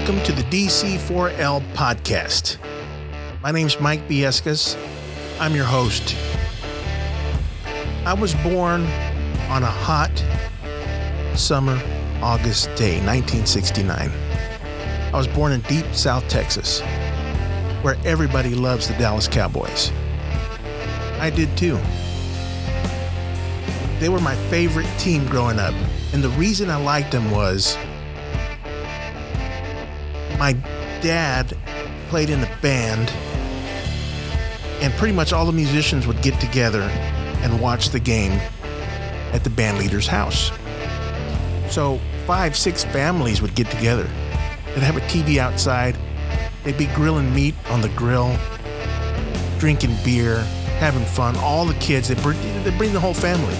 welcome to the DC4L podcast. My name's Mike Biescas. I'm your host. I was born on a hot summer August day, 1969. I was born in deep South Texas, where everybody loves the Dallas Cowboys. I did too. They were my favorite team growing up, and the reason I liked them was my dad played in a band, and pretty much all the musicians would get together and watch the game at the band leader's house. So five, six families would get together. They'd have a TV outside. They'd be grilling meat on the grill, drinking beer, having fun. All the kids, they bring, they bring the whole family.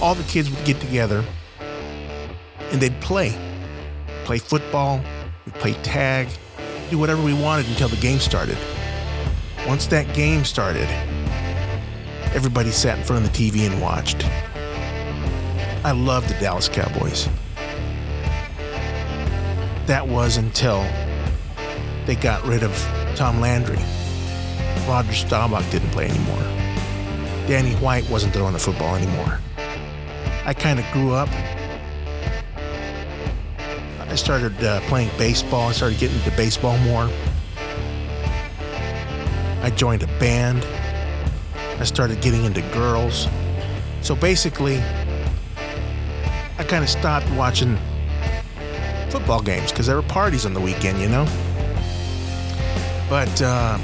All the kids would get together and they'd play. Play football, we'd play tag, do whatever we wanted until the game started. Once that game started, everybody sat in front of the TV and watched. I loved the Dallas Cowboys. That was until they got rid of Tom Landry. Roger Staubach didn't play anymore. Danny White wasn't throwing the football anymore. I kind of grew up. I started uh, playing baseball. I started getting into baseball more. I joined a band. I started getting into girls. So basically, I kind of stopped watching football games because there were parties on the weekend, you know? But uh,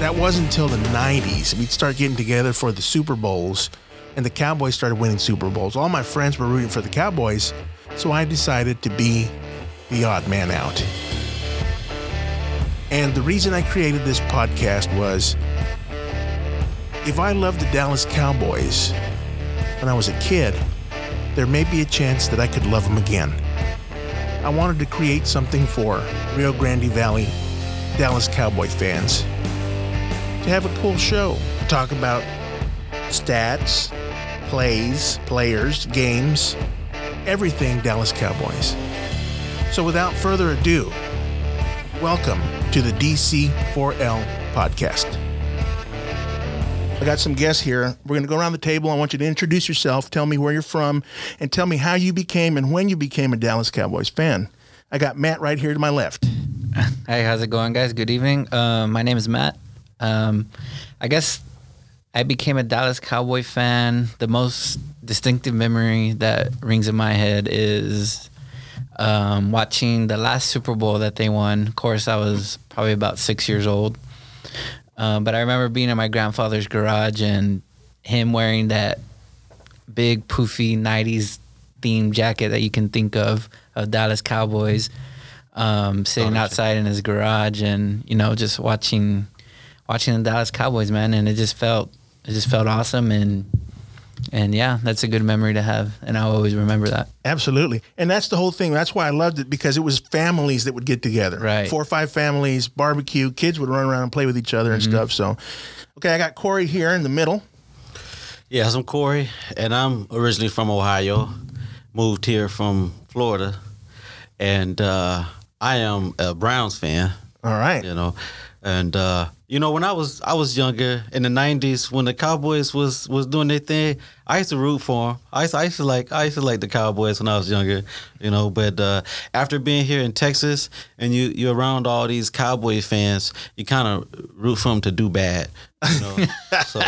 that wasn't until the 90s. We'd start getting together for the Super Bowls, and the Cowboys started winning Super Bowls. All my friends were rooting for the Cowboys, so I decided to be the odd man out. And the reason I created this podcast was if I loved the Dallas Cowboys when I was a kid, there may be a chance that I could love them again. I wanted to create something for Rio Grande Valley Dallas Cowboy fans to have a cool show, talk about stats, plays, players, games, everything Dallas Cowboys. So without further ado, welcome to the DC4L podcast. I got some guests here. We're going to go around the table. I want you to introduce yourself, tell me where you're from, and tell me how you became and when you became a Dallas Cowboys fan. I got Matt right here to my left. Hey, how's it going, guys? Good evening. Um, my name is Matt. Um, I guess I became a Dallas Cowboy fan. The most distinctive memory that rings in my head is um, watching the last Super Bowl that they won. Of course, I was probably about six years old. Um, but I remember being in my grandfather's garage and him wearing that big poofy 90s themed jacket that you can think of of Dallas Cowboys um, sitting outside in his garage and you know just watching watching the Dallas Cowboys man and it just felt it just felt awesome and and yeah that's a good memory to have and I'll always remember that Absolutely. And that's the whole thing. That's why I loved it because it was families that would get together. Right. Four or five families, barbecue, kids would run around and play with each other and stuff. So, okay, I got Corey here in the middle. Yes, I'm Corey, and I'm originally from Ohio. Moved here from Florida, and uh, I am a Browns fan. All right. You know, and uh, you know when I was I was younger in the '90s when the Cowboys was was doing their thing, I used to root for them. I used, I used to like I used to like the Cowboys when I was younger. You know, but uh, after being here in Texas and you you're around all these Cowboy fans, you kind of root for them to do bad. You know, so.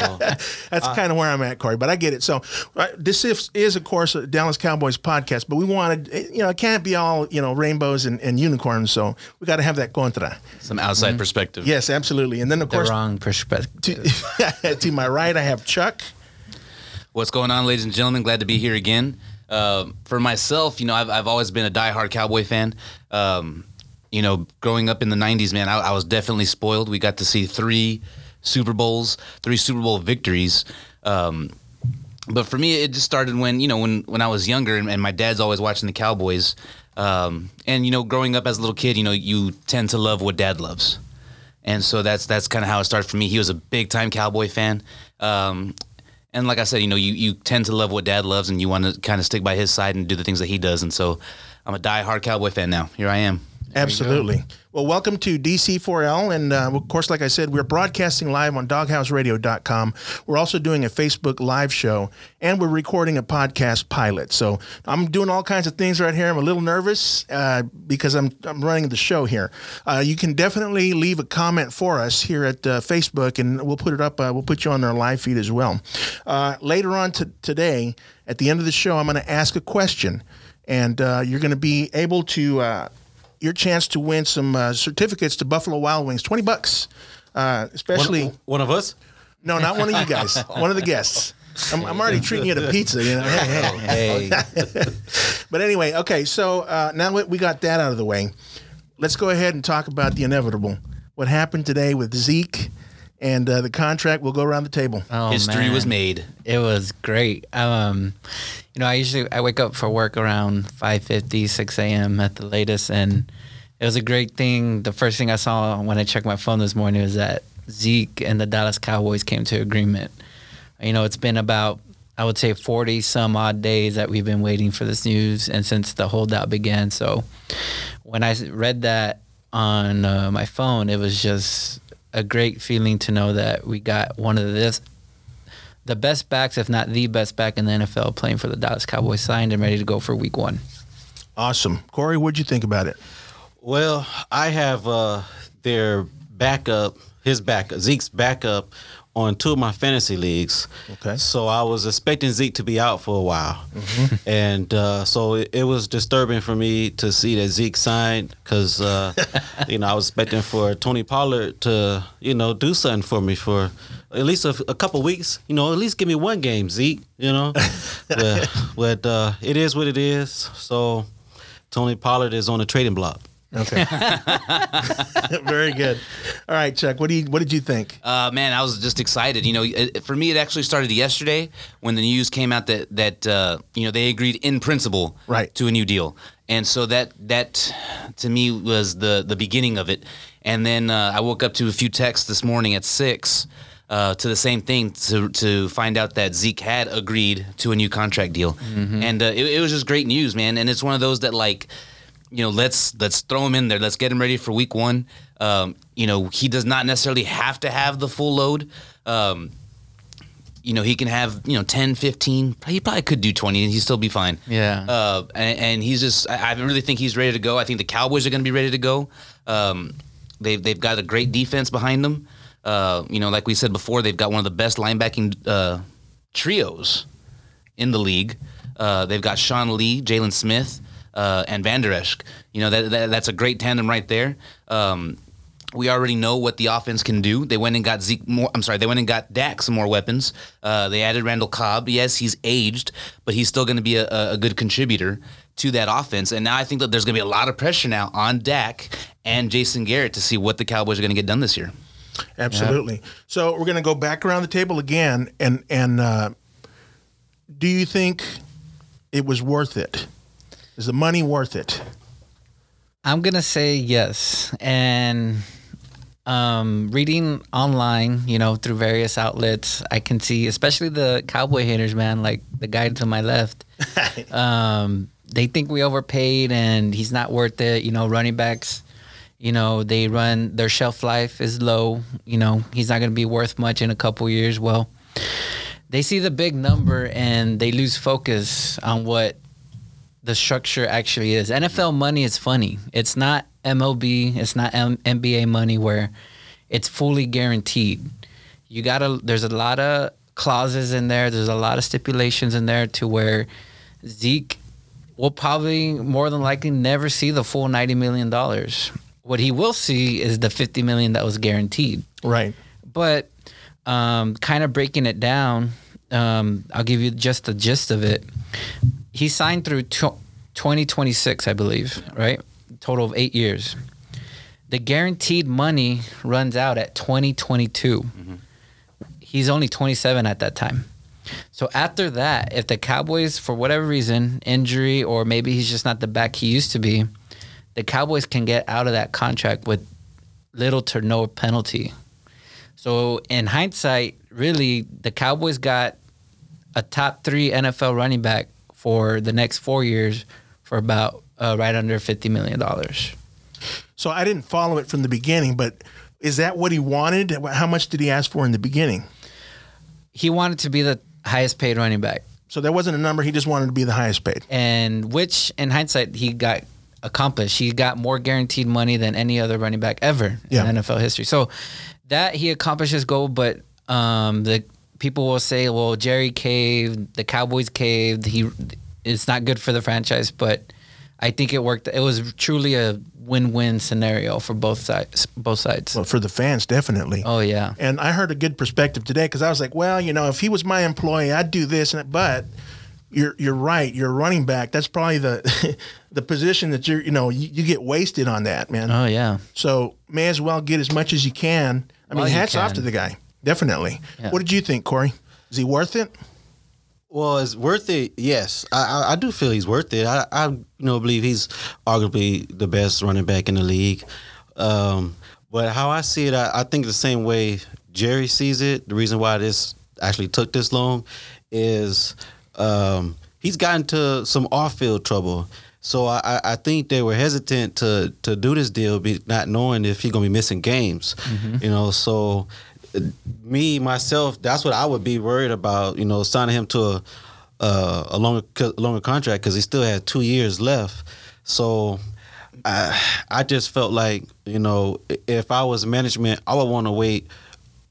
That's kind of where I'm at, Corey, but I get it. So, uh, this is, is, of course, a Dallas Cowboys podcast, but we wanted, you know, it can't be all, you know, rainbows and, and unicorns. So, we got to have that contra. Some outside perspective. Yes, absolutely. And then, of the course, wrong perspective to, to my right, I have Chuck. What's going on, ladies and gentlemen? Glad to be here again. Uh, for myself, you know, I've, I've always been a diehard Cowboy fan. Um, you know, growing up in the '90s, man, I, I was definitely spoiled. We got to see three Super Bowls, three Super Bowl victories. Um, but for me, it just started when you know when when I was younger, and, and my dad's always watching the Cowboys. Um, and you know, growing up as a little kid, you know, you tend to love what dad loves, and so that's that's kind of how it started for me. He was a big time Cowboy fan, um, and like I said, you know, you you tend to love what dad loves, and you want to kind of stick by his side and do the things that he does. And so, I'm a die-hard Cowboy fan now. Here I am. Absolutely. Well, welcome to DC4L. And uh, of course, like I said, we're broadcasting live on doghouseradio.com. We're also doing a Facebook live show and we're recording a podcast pilot. So I'm doing all kinds of things right here. I'm a little nervous uh, because I'm, I'm running the show here. Uh, you can definitely leave a comment for us here at uh, Facebook and we'll put it up. Uh, we'll put you on our live feed as well. Uh, later on to today, at the end of the show, I'm going to ask a question and you're going to be able to your chance to win some uh, certificates to Buffalo Wild Wings, twenty bucks. Uh, especially one, one, of us. No, not one of you guys. one of the guests. I'm, I'm, already treating you to pizza, you know. Hey, hey. hey. but anyway, okay. So uh, now that we got that out of the way. Let's go ahead and talk about the inevitable. What happened today with Zeke and uh, the contract? We'll go around the table. Oh, History man. was made. It was great. Um, you know, I usually I wake up for work around 5:50, 6 a.m. at the latest, and it was a great thing. The first thing I saw when I checked my phone this morning was that Zeke and the Dallas Cowboys came to agreement. You know, it's been about I would say 40 some odd days that we've been waiting for this news, and since the holdout began. So when I read that on uh, my phone, it was just a great feeling to know that we got one of this the best backs, if not the best back in the NFL, playing for the Dallas Cowboys, signed and ready to go for Week One. Awesome, Corey. What'd you think about it? Well, I have uh, their backup, his backup, Zeke's backup on two of my fantasy leagues. Okay. So I was expecting Zeke to be out for a while, mm-hmm. and uh, so it, it, was disturbing for me to see that Zeke signed because uh, you know I was expecting for Tony Pollard to you know do something for me for at least a, a couple weeks. You know, at least give me one game, Zeke. You know, but, but uh, it is what it is. So Tony Pollard is on the trading block. Okay. Very good. All right, Chuck. What do you What did you think? Uh, man, I was just excited. You know, it, for me, it actually started yesterday when the news came out that that uh, you know they agreed in principle right. to a new deal, and so that that to me was the the beginning of it. And then uh, I woke up to a few texts this morning at six. Uh, to the same thing to to find out that Zeke had agreed to a new contract deal, mm-hmm. and uh, it, it was just great news, man. And it's one of those that like you know, let's let's throw him in there. Let's get him ready for week one. Um, you know, he does not necessarily have to have the full load. Um, you know, he can have, you know, 10, 15. He probably could do 20 and he'd still be fine. Yeah. Uh, and, and, he's just, I, I, really think he's ready to go. I think the Cowboys are going to be ready to go. Um, they've, they've got a great defense behind them. Uh, you know, like we said before, they've got one of the best linebacking uh, trios in the league. Uh, they've got Sean Lee, Jaylon Smith uh, and Vander Esch. You know that, that, that's a great tandem right there. Um, we already know what the offense can do. They went and got Zeke more. I'm sorry, they went and got Dak some more weapons. Uh, they added Randall Cobb. Yes, he's aged, but he's still going to be a, a, good contributor to that offense. And now I think that there's going to be a lot of pressure now on Dak and Jason Garrett to see what the Cowboys are going to get done this year. Absolutely. Yeah. So we're going to go back around the table again, and and uh, do you think it was worth it? Is the money worth it? I'm gonna say yes, and um, reading online, you know, through various outlets, I can see, especially the cowboy haters, man, like the guy to my left. um, they think we overpaid and he's not worth it. You know, running backs, you know, they run their shelf life is low. You know, he's not going to be worth much in a couple years. Well, they see the big number and they lose focus on what the structure actually is. NFL money is funny. It's not MLB. It's not M- NBA money where it's fully guaranteed. You gotta. There's a lot of clauses in there. There's a lot of stipulations in there to where Zeke will probably more than likely never see the full ninety million dollars. What he will see is the fifty million that was guaranteed. Right. But um, kind of breaking it down, um, I'll give you just the gist of it he signed through 2026, I believe, right? Total of eight years. The guaranteed money runs out at 2022. Mm-hmm. He's only 27 at that time. So after that, if the Cowboys, for whatever reason, injury, or maybe he's just not the back he used to be, the Cowboys can get out of that contract with little to no penalty. So in hindsight, really, the Cowboys got a top three NFL running back for the next four years for about uh, right under fifty million dollars. So I didn't follow it from the beginning, but is that what he wanted? How much did he ask for in the beginning? He wanted to be the highest paid running back, So there wasn't a number. He just wanted to be the highest paid. and which, in hindsight, he got accomplished. He got more guaranteed money than any other running back ever Yeah. in NFL history. So that he accomplished his goal, but um, the people will say, "Well, Jerry caved, the Cowboys caved. He, it's not good for the franchise." But I think it worked. It was truly a win-win scenario for both sides. Both sides. Well, for the fans, definitely. Oh yeah. And I heard a good perspective today because I was like, well, you know, if he was my employee, I'd do this. And but you're you're right. You're running back. That's probably the the position that you're. You know, you, you get wasted on that, man. Oh yeah. So may as well get as much as you can. I mean, While you hats off to the guy. Definitely. Yeah. What did you think, Corey? Is he worth it? Well, it's worth it. Yes, I, I, I do feel he's worth it. I, I you know believe he's arguably the best running back in the league. Um, but how I see it, I, I think the same way Jerry sees it. The reason why this actually took this long is um, he's gotten to some off-field trouble. So I, I- I think they were hesitant to to do this deal, be, not knowing if he's gonna be missing games. You know, so me myself, that's what I would be worried about. You know, signing him to a uh, a longer longer contract because he still had two years left. So I I just felt like you know if I was management, I would want to wait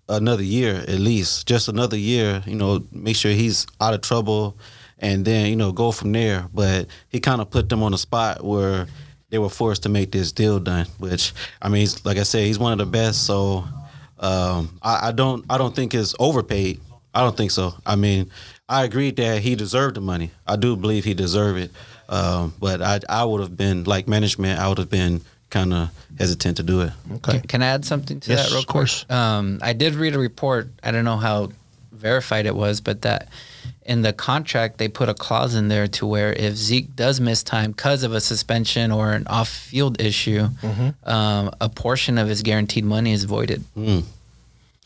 another year at least, just another year. You know, make sure he's out of trouble, and then you know go from there. But he kind of put them on a spot where they were forced to make this deal done. Which I mean, like I said, he's one of the best. So um, I, I don't I don't think it's overpaid. I don't think so. I mean, I agree that he deserved the money. I do believe he deserved it. Um, but I I would have been like management. I would have been kind of hesitant to do it. Okay. Can, can I add something to Yes, that real of quick? course. Um, I did read a report. I don't know how verified it was, but that in the contract they put a clause in there to where if Zeke does miss time because of a suspension or an off-field issue, Mm-hmm. um, a portion of his guaranteed money is voided.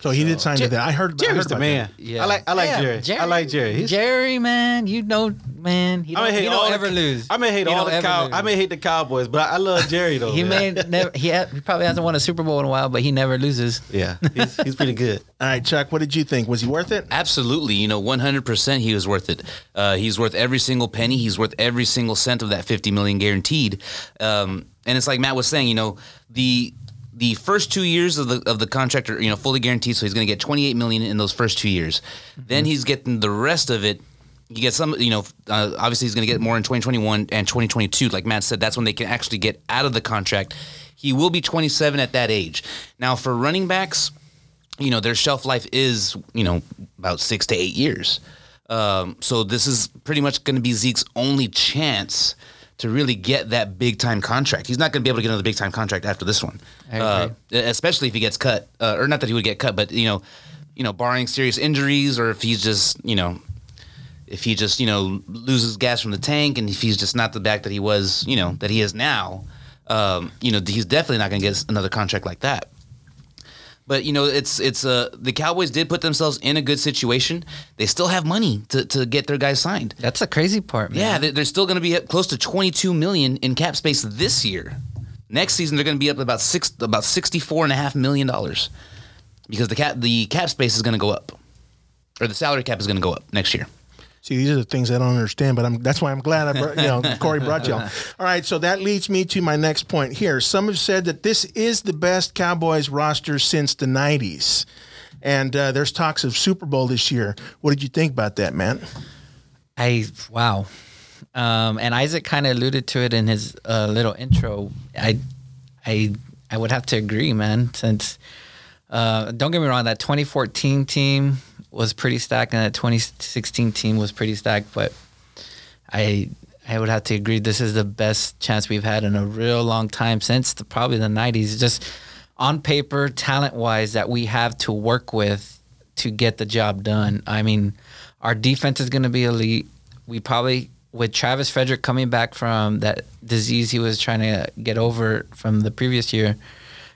So he did sign to that. I heard. I heard Jerry's the about man. that. Yeah. I like I like Yeah, Jerry. I like Jerry. He's, Jerry, man, you know, man, he I don't, may hate he all don't the- ever lose. I may hate He all the ever cow. lose. I may hate the Cowboys, but I, I love Jerry though. He man. may never. He, ha- he probably hasn't won a Super Bowl in a while, but he never loses. Yeah, he's, he's pretty good. All right, Chuck. What did you think? Was he worth it? Absolutely, you know, 100% he was worth it. Uh, he's worth every single penny. He's worth every single cent of that 50 million guaranteed. Um, and it's like Matt was saying, you know, the the first two years of the of the contract are you know fully guaranteed, so he's going to get 28 million in those first two years. Then he's getting the rest of it. You get some, you know, uh, obviously he's going to get more in 2021 and 2022. Like Matt said, that's when they can actually get out of the contract. He will be 27 at that age. Now for running backs, you know their shelf life is you know about six to eight years um, so this is pretty much going to be zeke's only chance to really get that big time contract. He's not going to be able to get another big time contract after this one. Uh, especially if he gets cut uh, or not that he would get cut but you know you know barring serious injuries or if he's just you know if he just you know loses gas from the tank and if he's just not the back that he was you know that he is now um, you know he's definitely not going to get another contract like that but you know, it's it's uh the Cowboys did put themselves in a good situation. They still have money to, to get their guys signed. That's the crazy part, man. Yeah, they- they're still going to be close to 22 million in cap space this year. Next season, they're going to be up about six about 64 and a half million dollars because the cap the cap space is going to go up, or the salary cap is going to go up next year. See, these are the things I don't understand, but I'm that's why I'm glad I brought, you know Corey brought you all. All right, so that leads me to my next point here. Some have said that this is the best Cowboys roster since the '90s, and uh, there's talks of Super Bowl this year. What did you think about that, man? I wow. Um, and Isaac kind of alluded to it in his uh, little intro. I, I, I would have to agree, man. Since uh, don't get me wrong, that 2014 team was pretty stacked, and that 2016 team was pretty stacked. But I, I would have to agree. This is the best chance we've had in a real long time since the, probably the 90s. Just on paper, talent wise, that we have to work with to get the job done. I mean, our defense is going to be elite. We probably, with Travis Frederick coming back from that disease he was trying to get over from the previous year,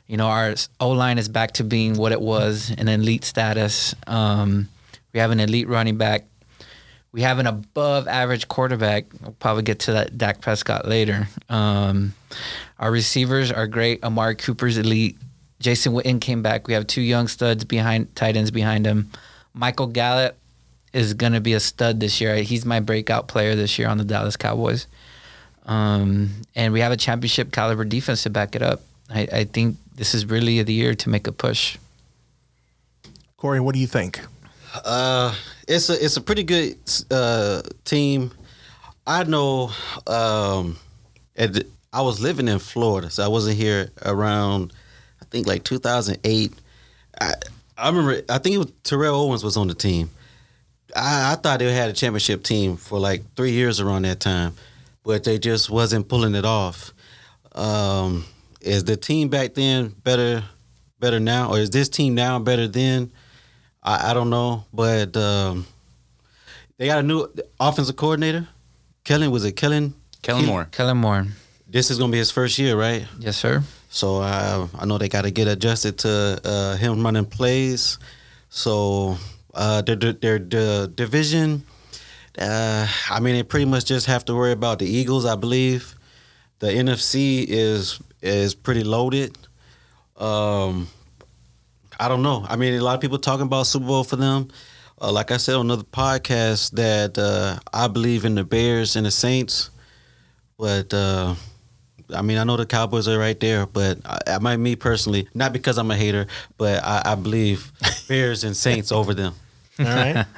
you know, our O line is back to being what it was an elite status. Um, we have an elite running back. We have an above average quarterback. We'll probably get to that Dak Prescott later. Um, Our receivers are great. Amari Cooper's elite. Jason Witten came back. We have two young studs behind tight ends behind him. Michael Gallup is going to be a stud this year. He's my breakout player this year on the Dallas Cowboys. Um, and we have a championship caliber defense to back it up. I, I think this is really the year to make a push. Corey, what do you think? Uh, it's a it's a pretty good uh, team. I know. Um, at I was living in Florida, so I wasn't here around. I think like 2008. I I remember. I think it was Terrell Owens was on the team. I, I thought they had a championship team for like three years around that time, but they just wasn't pulling it off. Um, is the team back then better better now, or is this team now better then? I, I don't know, but um, they got a new offensive coordinator. Kellen was it Kellen? Kellen Moore. Kellen Moore. This is gonna be his first year, right? Yes, sir. So uh, I know they got to get adjusted to uh, him running plays. So uh, their, their, their, their division, uh, I mean, they pretty much just have to worry about the Eagles, I believe. The NFC is is pretty loaded. Um, I don't know. I mean, a lot of people talking about Super Bowl for them. Uh, like I said on another podcast, that uh, I believe in the Bears and the Saints, but. Uh, I mean, I know the Cowboys are right there, but I, I might me personally, not because I'm a hater, but I, I believe Bears and Saints over them. All right.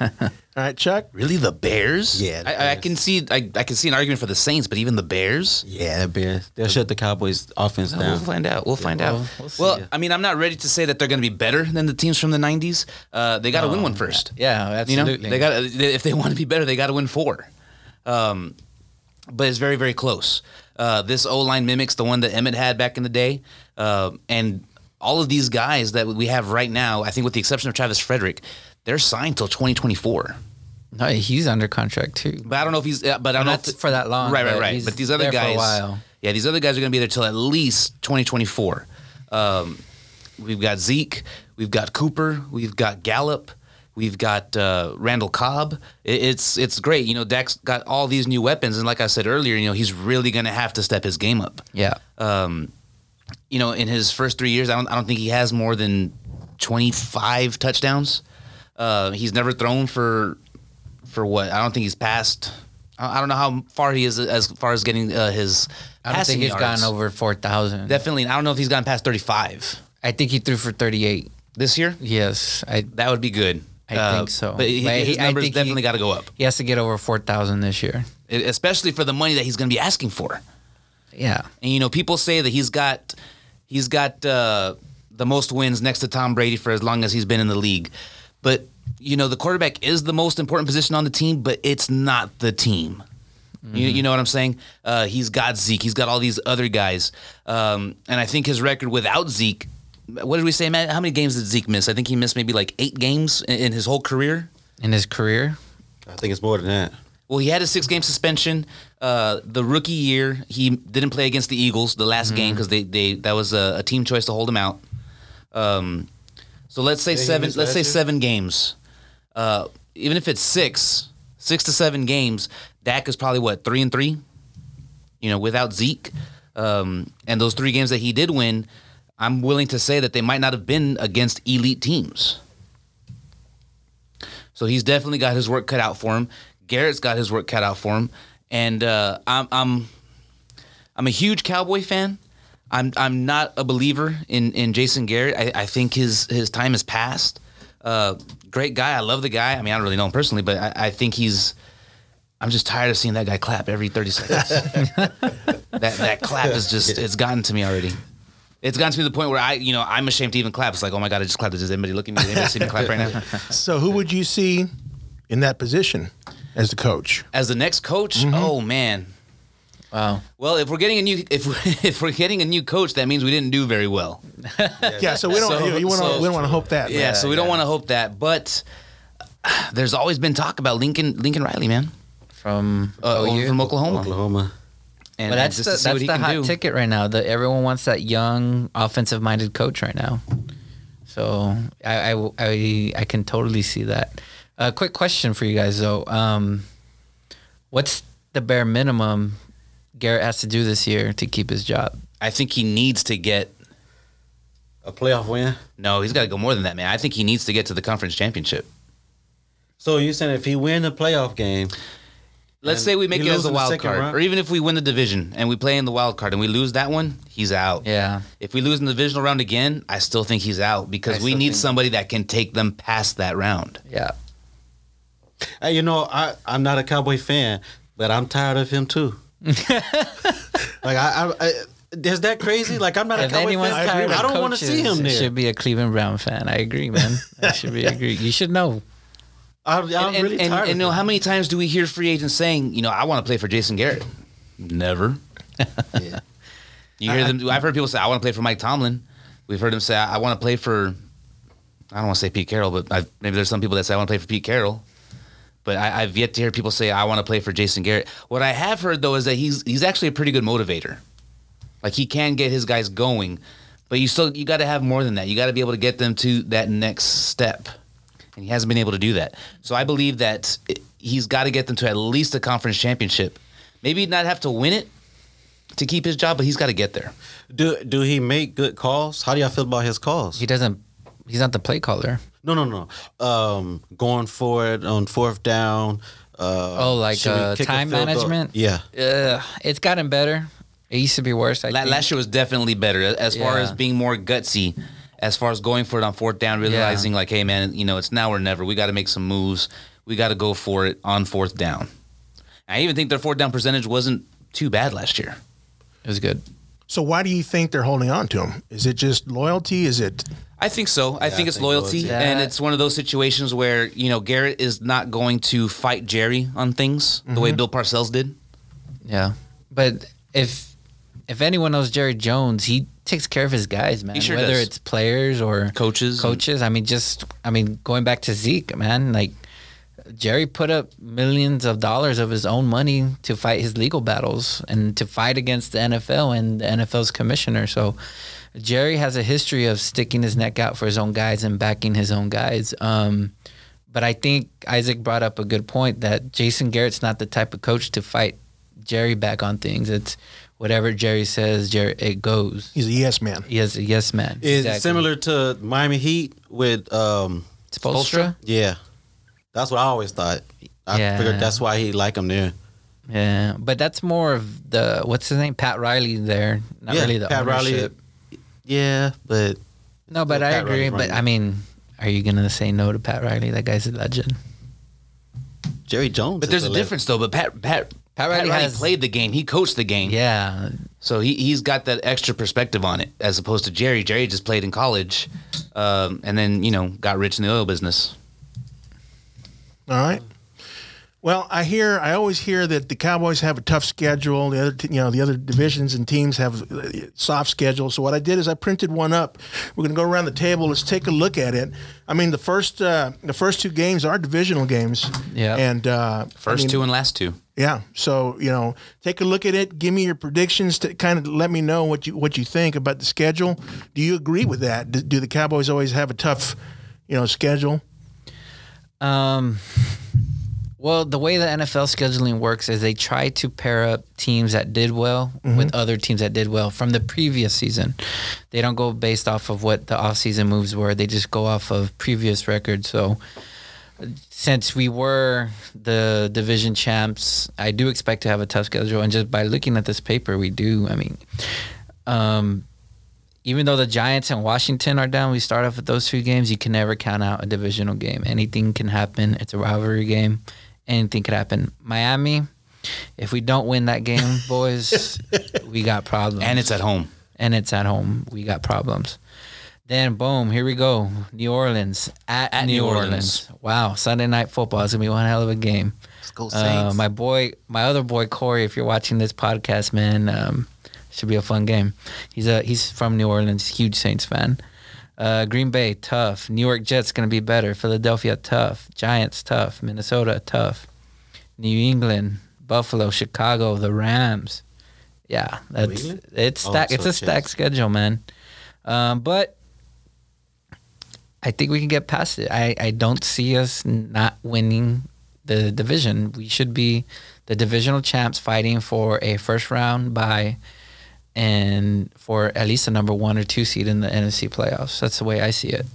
All right, Chuck. Really, the Bears? Yeah, the I, I Bears. can see. I, I can see an argument for the Saints, but even the Bears. Yeah, the Bears. They'll shut the Cowboys offense down. We'll down. find out. We'll find out. we'll- we'll see. Well, I mean, I'm not ready to say that they're going to be better than the teams from the '90s. Uh, they got to win one first. Yeah, You know, absolutely. they got if they want to be better, they got to win four. Um, but it's very, very close. Uh, this O line mimics the one that Emmitt had back in the day, uh, and all of these guys that we have right now, I think, with the exception of Travis Frederick, they're signed till 2024. No, he's under contract too. But I don't know if he's. uh, But I don't know if for that long, Right, right, right. But these other there for a guys, while. yeah, these other guys are going to be there till at least 2024. Um, we've got Zeke, we've got Cooper, we've got Gallup, we've got uh, Randall Cobb. It, it's it's great. You know, Dak's got all these new weapons, and like I said earlier, you know, he's really going to have to step his game up. Yeah. Um, you know, in his first three years, I don't I don't think he has more than 25 touchdowns. Uh, he's never thrown for for what? I don't think he's passed. I don't know how far he is as far as getting uh, his. I don't think he's yards. gone over four thousand. Definitely, I don't know if he's gone past 35 I think he threw for thirty-eight. this year. Yes, I. That would be good. Uh, I think so. But he, But his he- numbers definitely got to go up, He has to get over four thousand this year. e- especially for the money that he's going to be asking for. Yeah. And you know, people say that he's got he's got uh, the most wins next to Tom Brady for as long as he's been in the league. But you know, the quarterback is the most important position on the team, but it's not the team. You, you know what I'm saying? Uh, he's got Zeke. He's got all these other guys, um, and I think his record without Zeke. What did we say, Matt? How many games did Zeke miss? I think he missed maybe like eight games in, in his whole career. In his career, I think it's more than that. Well, he had a six game suspension. Uh, the rookie year, he didn't play against the Eagles the last game because they, they that was a, a team choice to hold him out. Um, so let's say he seven. Let's say year? seven games. Uh, even if it's six, six to seven games, Dak is probably what three and three. You know, without Zeke, um, and those three games that he did win, I'm willing to say that they might not have been against elite teams. So he's definitely got his work cut out for him. Garrett's got his work cut out for him, and uh, I'm I'm I'm a huge Cowboy fan. I'm I'm not a believer in in Jason Garrett. I, I think his his time has passed. Uh, great guy. I love the guy. I mean, I don't really know him personally, but I, I think he's. I'm just tired of seeing that guy clap every 30 seconds. that that clap is just it's gotten to me already. It's gotten to me to the point where I, you know, I'm ashamed to even clap. It's like, oh my god, I just clapped. Does anybody look at me? Does anybody see me clap right now? So who would you see in that position as the coach? As the next coach, Mm-hmm. oh man. Wow. Well, if we're getting a new if we're, if we're getting a new coach, that means we didn't do very well. Yeah, so we don't So- you, you wanna, so- we don't want to hope that. Yeah, man. so we don't want to hope that, but uh, there's always been talk about Lincoln Lincoln Riley, man, From uh, OU. from Oklahoma. Oklahoma. And, But that's the, to see what that's the hot do. ticket right now. That everyone wants that young, offensive-minded coach right now. So I, I, I, I can totally see that. A uh, quick question for you guys though. Um, what's the bare minimum Garrett has to do this year to keep his job? I think he needs to get. A playoff win. No, he's got to go more than that, man. I think he needs to get to the conference championship. So you saying if he win the playoff game, Let's say we make it as a wild card, round? or even if we win the division and we play in the wild card and we lose that one, he's out. Yeah. If we lose in the divisional round again, I still think he's out because I we need somebody that can take them past that round. Yeah. Hey, you know, I I'm not a Cowboy fan, but I'm tired of him too. like I, I, I is that crazy? Like I'm not a If Cowboy anyone's fan. tired I don't want to see him there. should be a Cleveland Brown fan. I agree, man. I should be agree. You should know. I, I'm And, and, really and, tired. and, you of know, how many times do we hear free agents saying, you know, I want to play for Jason Garrett? Never. Yeah. You hear them. I've heard people say, I want to play for Mike Tomlin. We've heard them say, I want to play for. I don't want to say Pete Carroll, but i maybe there's some people that say I want to play for Pete Carroll. But I, I've yet to hear people say I want to play for Jason Garrett. What I have heard though is that he's he's actually a pretty good motivator. Like he can get his guys going, but you still you got to have more than that. You got to be able to get them to that next step, and he hasn't been able to do that. So I believe that it- he's got to get them to at least a conference championship. Maybe not have to win it to keep his job, but he's got to get there. do do he make good calls? How do y'all feel about his calls? He doesn't. He's not the play caller. No, no, no. Um, going for it on fourth down. Uh, Oh, like, uh, time field goal? management? Yeah. Uh, it's gotten better. It used to be worse. I La- think. last year was definitely better as far as being more gutsy, as far as going for it on fourth down, realizing like, hey man, you know it's now or never. We got to make some moves. We got to go for it on fourth down. I even think their fourth down percentage wasn't too bad last year. It was good. So why do you think they're holding on to him? Is it just loyalty? Is it I think so. I think I it's think loyalty, loyalty. and it's one of those situations where you know Garrett is not going to fight Jerry on things the way mm-hmm. Bill Parcells did. Yeah, but if if anyone knows Jerry Jones, he takes care of his guys, man. He sure Whether does. it's players or Coaches, coaches. I mean, just I mean, going back to Zeke, man, like Jerry put up millions of dollars of his own money to fight his legal battles and to fight against the NFL and the NFL's commissioner. So Jerry has a history of sticking his neck out for his own guys and backing his own guys. Um, but I think Isaac brought up a good point that Jason Garrett's not the type of coach to fight Jerry back on things. It's whatever Jerry says, Jerry it goes. he's a yes man? He is a yes man. Is Exactly. similar to Miami Heat with um Spoelstra? yeah. That's what I always thought. I Yeah. figured that's why he like him there. Yeah, but that's more of the what's his name, Pat Riley. There, not yeah, really the Pat Riley. Yeah, but No, but I Pat agree. Riley's But running. I mean, are you gonna say no to Pat Riley? That guy's a legend. Jerry Jones. But there's a legend. difference though. But Pat Pat Pat Riley has- played the game. He coached the game. Yeah, So he he's got that extra perspective on it, as opposed to Jerry. Jerry just played in college, um, and then you know got rich in the oil business. All right. Well, I hear, I always hear that the Cowboys have a tough schedule. The other, you know, the other divisions and teams have uh, soft schedules. So what I did is I printed one up. We're going to go around the table. Let's take a look at it. I mean, the first, uh, the first two games are divisional games. Yeah. And uh, First I mean, two and last two. Yeah. So you know, take a look at it. Give me your predictions to kind of let me know what you what you think about the schedule. Do you agree with that? Do, do the Cowboys always have a tough, you know, schedule? Um, well, the way the NFL scheduling works is they try to pair up teams that did well with other teams that did well from the previous season. They don't go based off of what the offseason moves were. They just go off of previous records. So, since we were the division champs, I do expect to have a tough schedule. And just by looking at this paper, we do. I mean, um, even though the Giants and Washington are down, we start off with those two games. You can never count out a divisional game. Anything can happen. It's a rivalry game. Anything could happen. Miami, if we don't win that game, boys, we got problems. And it's at home. and it's at home. We got problems. Then boom, here we go. New Orleans at, At New, New Orleans. Orleans. Wow, Sunday night football is gonna be one hell of a game. Let's go Uh, Saints. my boy, my other boy Corey, if you're watching this podcast, man, um, should be a fun game. He's a he's from New Orleans, huge Saints fan. Uh, Green Bay tough. New York Jets gonna be better. Philadelphia tough. Giants tough. Minnesota tough. New England, Buffalo, Chicago, the Rams. Yeah, that's it's Oh, stack. so it's a stacked schedule, man. Um, but I think we can get past it. I, I don't see us not winning the division. We should be the divisional champs fighting for a first round bye and for at least a number one or two seed in the NFC playoffs. That's the way I see it.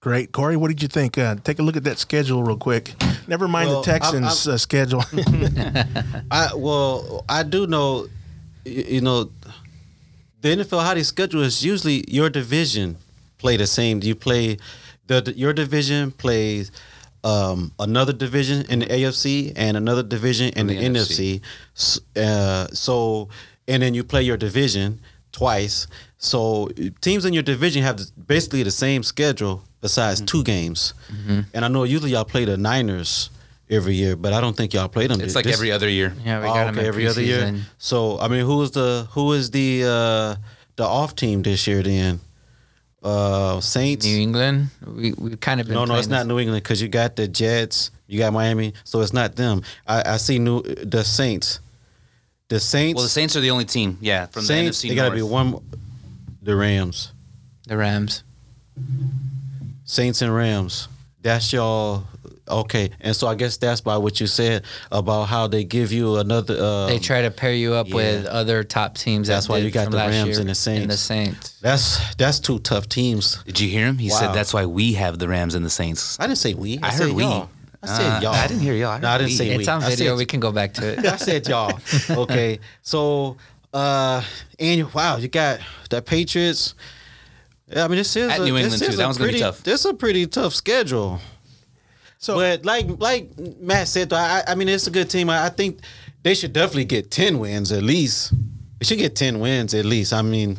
Great, Corey. What did you think? Uh, take a look at that schedule real quick. Never mind Well, the I'm- Texans' uh, schedule. I well, I do know, you know, the NFL how they schedule is usually your division play the same. You play the, the- your division plays um, another division in the AFC and another division in the, the NFC. S- Uh, so and then you play your division twice. So teams in your division have basically the same schedule besides two games. And I know usually y'all play the Niners every year, but I don't think y'all play them. It's like This- every other year. Yeah, we Oh, got 'em okay, in every other year. So I mean, who is the who is the uh, the off team this year? Then uh, Saints. New England, we we kind of been No, no, it's playing not New England because you got the Jets, you got Miami, so it's not them. I, I see new the Saints. The Saints. Well, the Saints are the only team. Yeah, from Saints. the NFC They got to be one. The Rams, the Rams. Saints and Rams. That's y'all. Okay, and so I guess that's by what you said about how they give you another. Uh, They try to pair you up yeah. with other top teams. that That's why you got the Rams and the Saints. And the Saints. That's that's two tough teams. Did you hear him? He Wow. said that's why we have the Rams and the Saints. I didn't say we. I, I said heard we. y'all. I said Uh, y'all. I didn't hear y'all. I no, I didn't we. say It's we. on I video. said- we can go back to it. I said y'all. Okay, so uh, and wow, you got the Patriots. Yeah, I mean, this is At a, New England, too. That one's gonna be pretty- tough. This is a pretty tough schedule. so but like like Matt said, though, I, I mean, it's a good team. I, I think they should definitely get ten wins at least. They should get ten wins at least. I mean,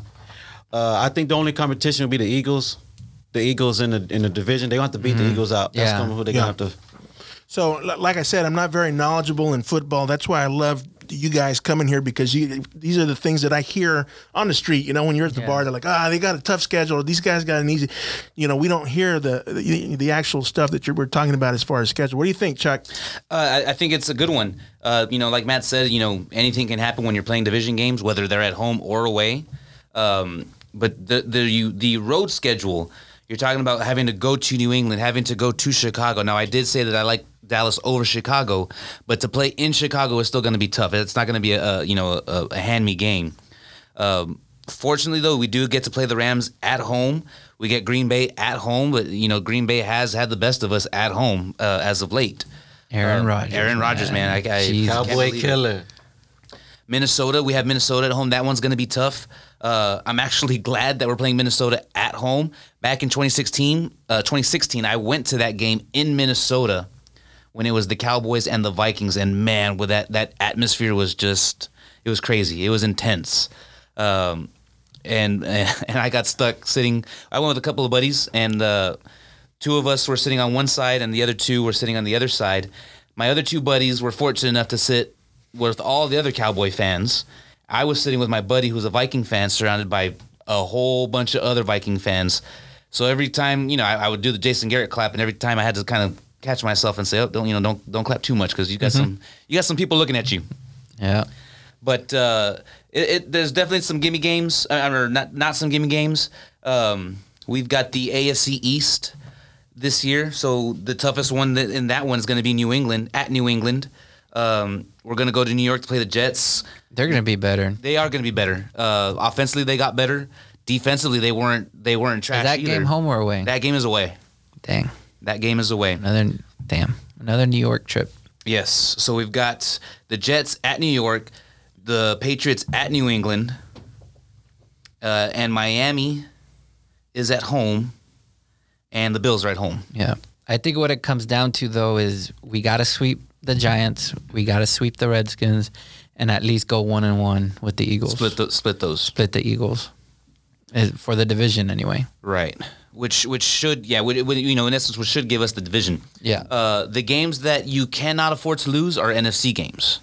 uh, I think the only competition will be the Eagles. The Eagles in the in the division, they want to beat the Eagles out. That's Yeah. gonna who they Yeah. gonna have to. So, like I said, I'm not very knowledgeable in football. That's why I love you guys coming here because you, these are the things that I hear on the street. You know, when you're at the Yeah. bar, they're like, "Ah, they got a tough schedule. These guys got an easy." You know, we don't hear the the, the actual stuff that you're, we're talking about as far as schedule. What do you think, Chuck? Uh, I, I think it's a good one. Uh, you know, like Matt said, you know, anything can happen when you're playing division games, whether they're at home or away. Um, but the the you the road schedule, you're talking about having to go to New England, having to go to Chicago. Now, I did say that I like Dallas over Chicago, but to play in Chicago is still going to be tough. It's not going to be a, a you know a, a hand me game. Um, fortunately, though, we do get to play the Rams at home. We get Green Bay at home, but you know Green Bay has had the best of us at home uh, as of late. Aaron Uh, Rodgers. Aaron Rodgers, man. I, I Jeez. Cowboy believe it. killer. Minnesota, we have Minnesota at home. That one's going to be tough. Uh, I'm actually glad that we're playing Minnesota at home. Back in 2016, uh, 2016, I went to that game in Minnesota when it was the Cowboys and the Vikings, and man, with that that atmosphere was just it was crazy. It was intense. Um, and and I got stuck sitting. I went with a couple of buddies, and uh, two of us were sitting on one side, and the other two were sitting on the other side. My other two buddies were fortunate enough to sit with all the other Cowboy fans. I was sitting with my buddy who's a Viking fan, surrounded by a whole bunch of other Viking fans. So every time, you know, I, I would do the Jason Garrett clap, and every time I had to kind of catch myself and say, "Oh, don't you know, don't don't clap too much because you got some you got some people looking at you." Yeah. But uh, it, it, there's definitely some gimme games, uh, or not not some gimme games. Um, we've got the AFC East this year, so the toughest one that, in that one is going to be New England at New England. Um, we're going to go to New York to play the Jets. They're going to be better. They are going to be better. Uh, offensively, they got better. Defensively, they weren't they weren't trash. Is that either. game home or away? That game is away. Dang. That game is away. Another damn. Another New York trip. Yes. So we've got the Jets at New York, the Patriots at New England, uh, and Miami is at home, and the Bills are at home. Yeah. I think what it comes down to though is we got to sweep the Giants, we got to sweep the Redskins, and at least go one and one with the Eagles. Split the, split those. Split the Eagles for the division anyway. Right. Which which should yeah you know in essence which should give us the division. Yeah. Uh, the games that you cannot afford to lose are NFC games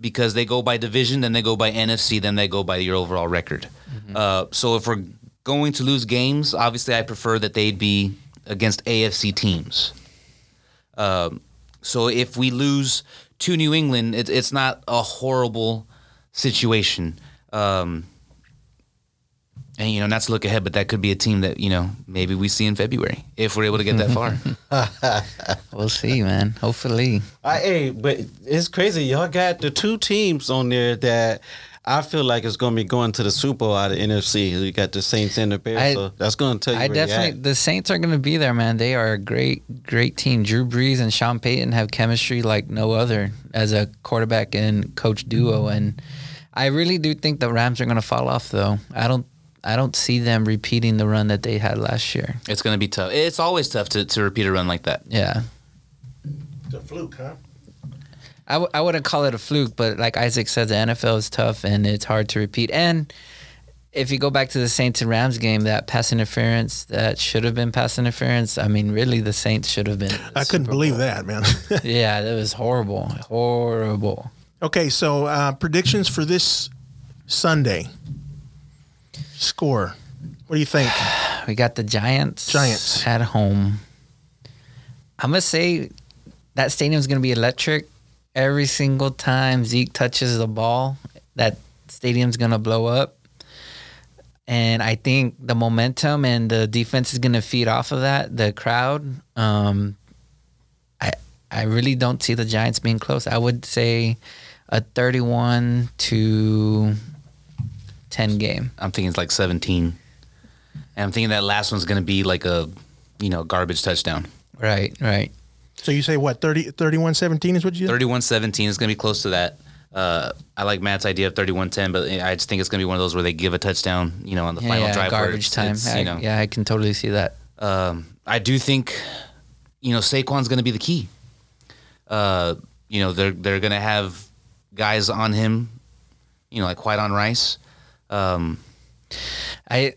because they go by division, then they go by NFC, then they go by your overall record. Uh, so if we're going to lose games, obviously I prefer that they'd be against AFC teams. Um, so if we lose to New England, it, it's not a horrible situation. Um, and you know, not to look ahead, but that could be a team that you know maybe we see in February if we're able to get that far. We'll see, man. Hopefully. I, hey, but it's crazy. Y'all got the two teams on there that I feel like it's going to be going to the Super Bowl out of NFC. You got the Saints and the Bears, I- so that's going to tell you. I where you're definitely at. the Saints are going to be there, man. They are a great, great team. Drew Brees and Sean Payton have chemistry like no other as a quarterback and coach duo, mm-hmm. and I really do think the Rams are going to fall off. Though I don't, I don't see them repeating the run that they had last year. It's going to be tough. It's always tough to, to repeat a run like that. Yeah, It's a fluke, huh? I, w- I wouldn't call it a fluke, but like Isaac said, the NFL is tough and it's hard to repeat. And if you go back to the Saints and Rams game, that pass interference that should have been pass interference. I mean, really, the Saints should have been. in the I couldn't Super believe Bowl. that, man. Yeah, that was horrible, horrible. okay, so uh, predictions for this Sunday. Score. What do you think? We got the Giants. Giants. at home. I'm gonna say that stadium's gonna be electric. Every single time Zeke touches the ball, that stadium's gonna blow up. And I think the momentum and the defense is gonna feed off of that. The crowd. Um, I I really don't see the Giants being close. I would say a 31 to 10 game. I'm thinking it's like 17. And I'm thinking that last one's going to be like a, you know, garbage touchdown. Right, right. So you say what? 30, 31-17 is what you 31 17 is going to be close to that. Uh, I like Matt's idea of 31 10, but I just think it's going to be one of those where they give a touchdown, you know, on the Yeah, final yeah, drive. garbage it's- time. it's, I, you know, yeah, I can totally see that. um, I do think, you know, Saquon's going to be the key. Uh, you know, they're they're going to have guys on him, you know, like White on Rice. Um, I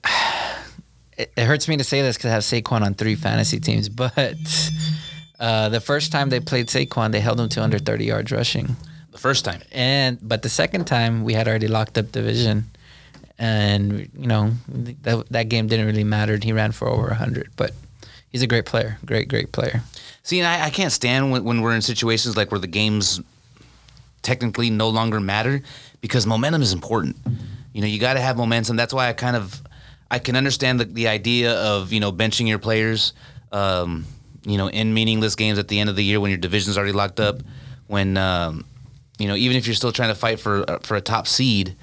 it, it hurts me to say this because I have Saquon on three fantasy teams, but uh, the first time they played Saquon, they held him to under 30 yards rushing, the first time. and but the second time we had already locked up division, and you know that that game didn't really matter. He ran for over 100, but he's a great player, great great player. See, I, I can't stand when, when we're in situations like where the games technically no longer matter because momentum is important. You know, you got to have momentum. That's why I kind of I can understand the, the idea of you know benching your players. Um, you know, in meaningless games at the end of the year when your division's already locked up. When um, you know, even if you're still trying to fight for uh, for a top seed,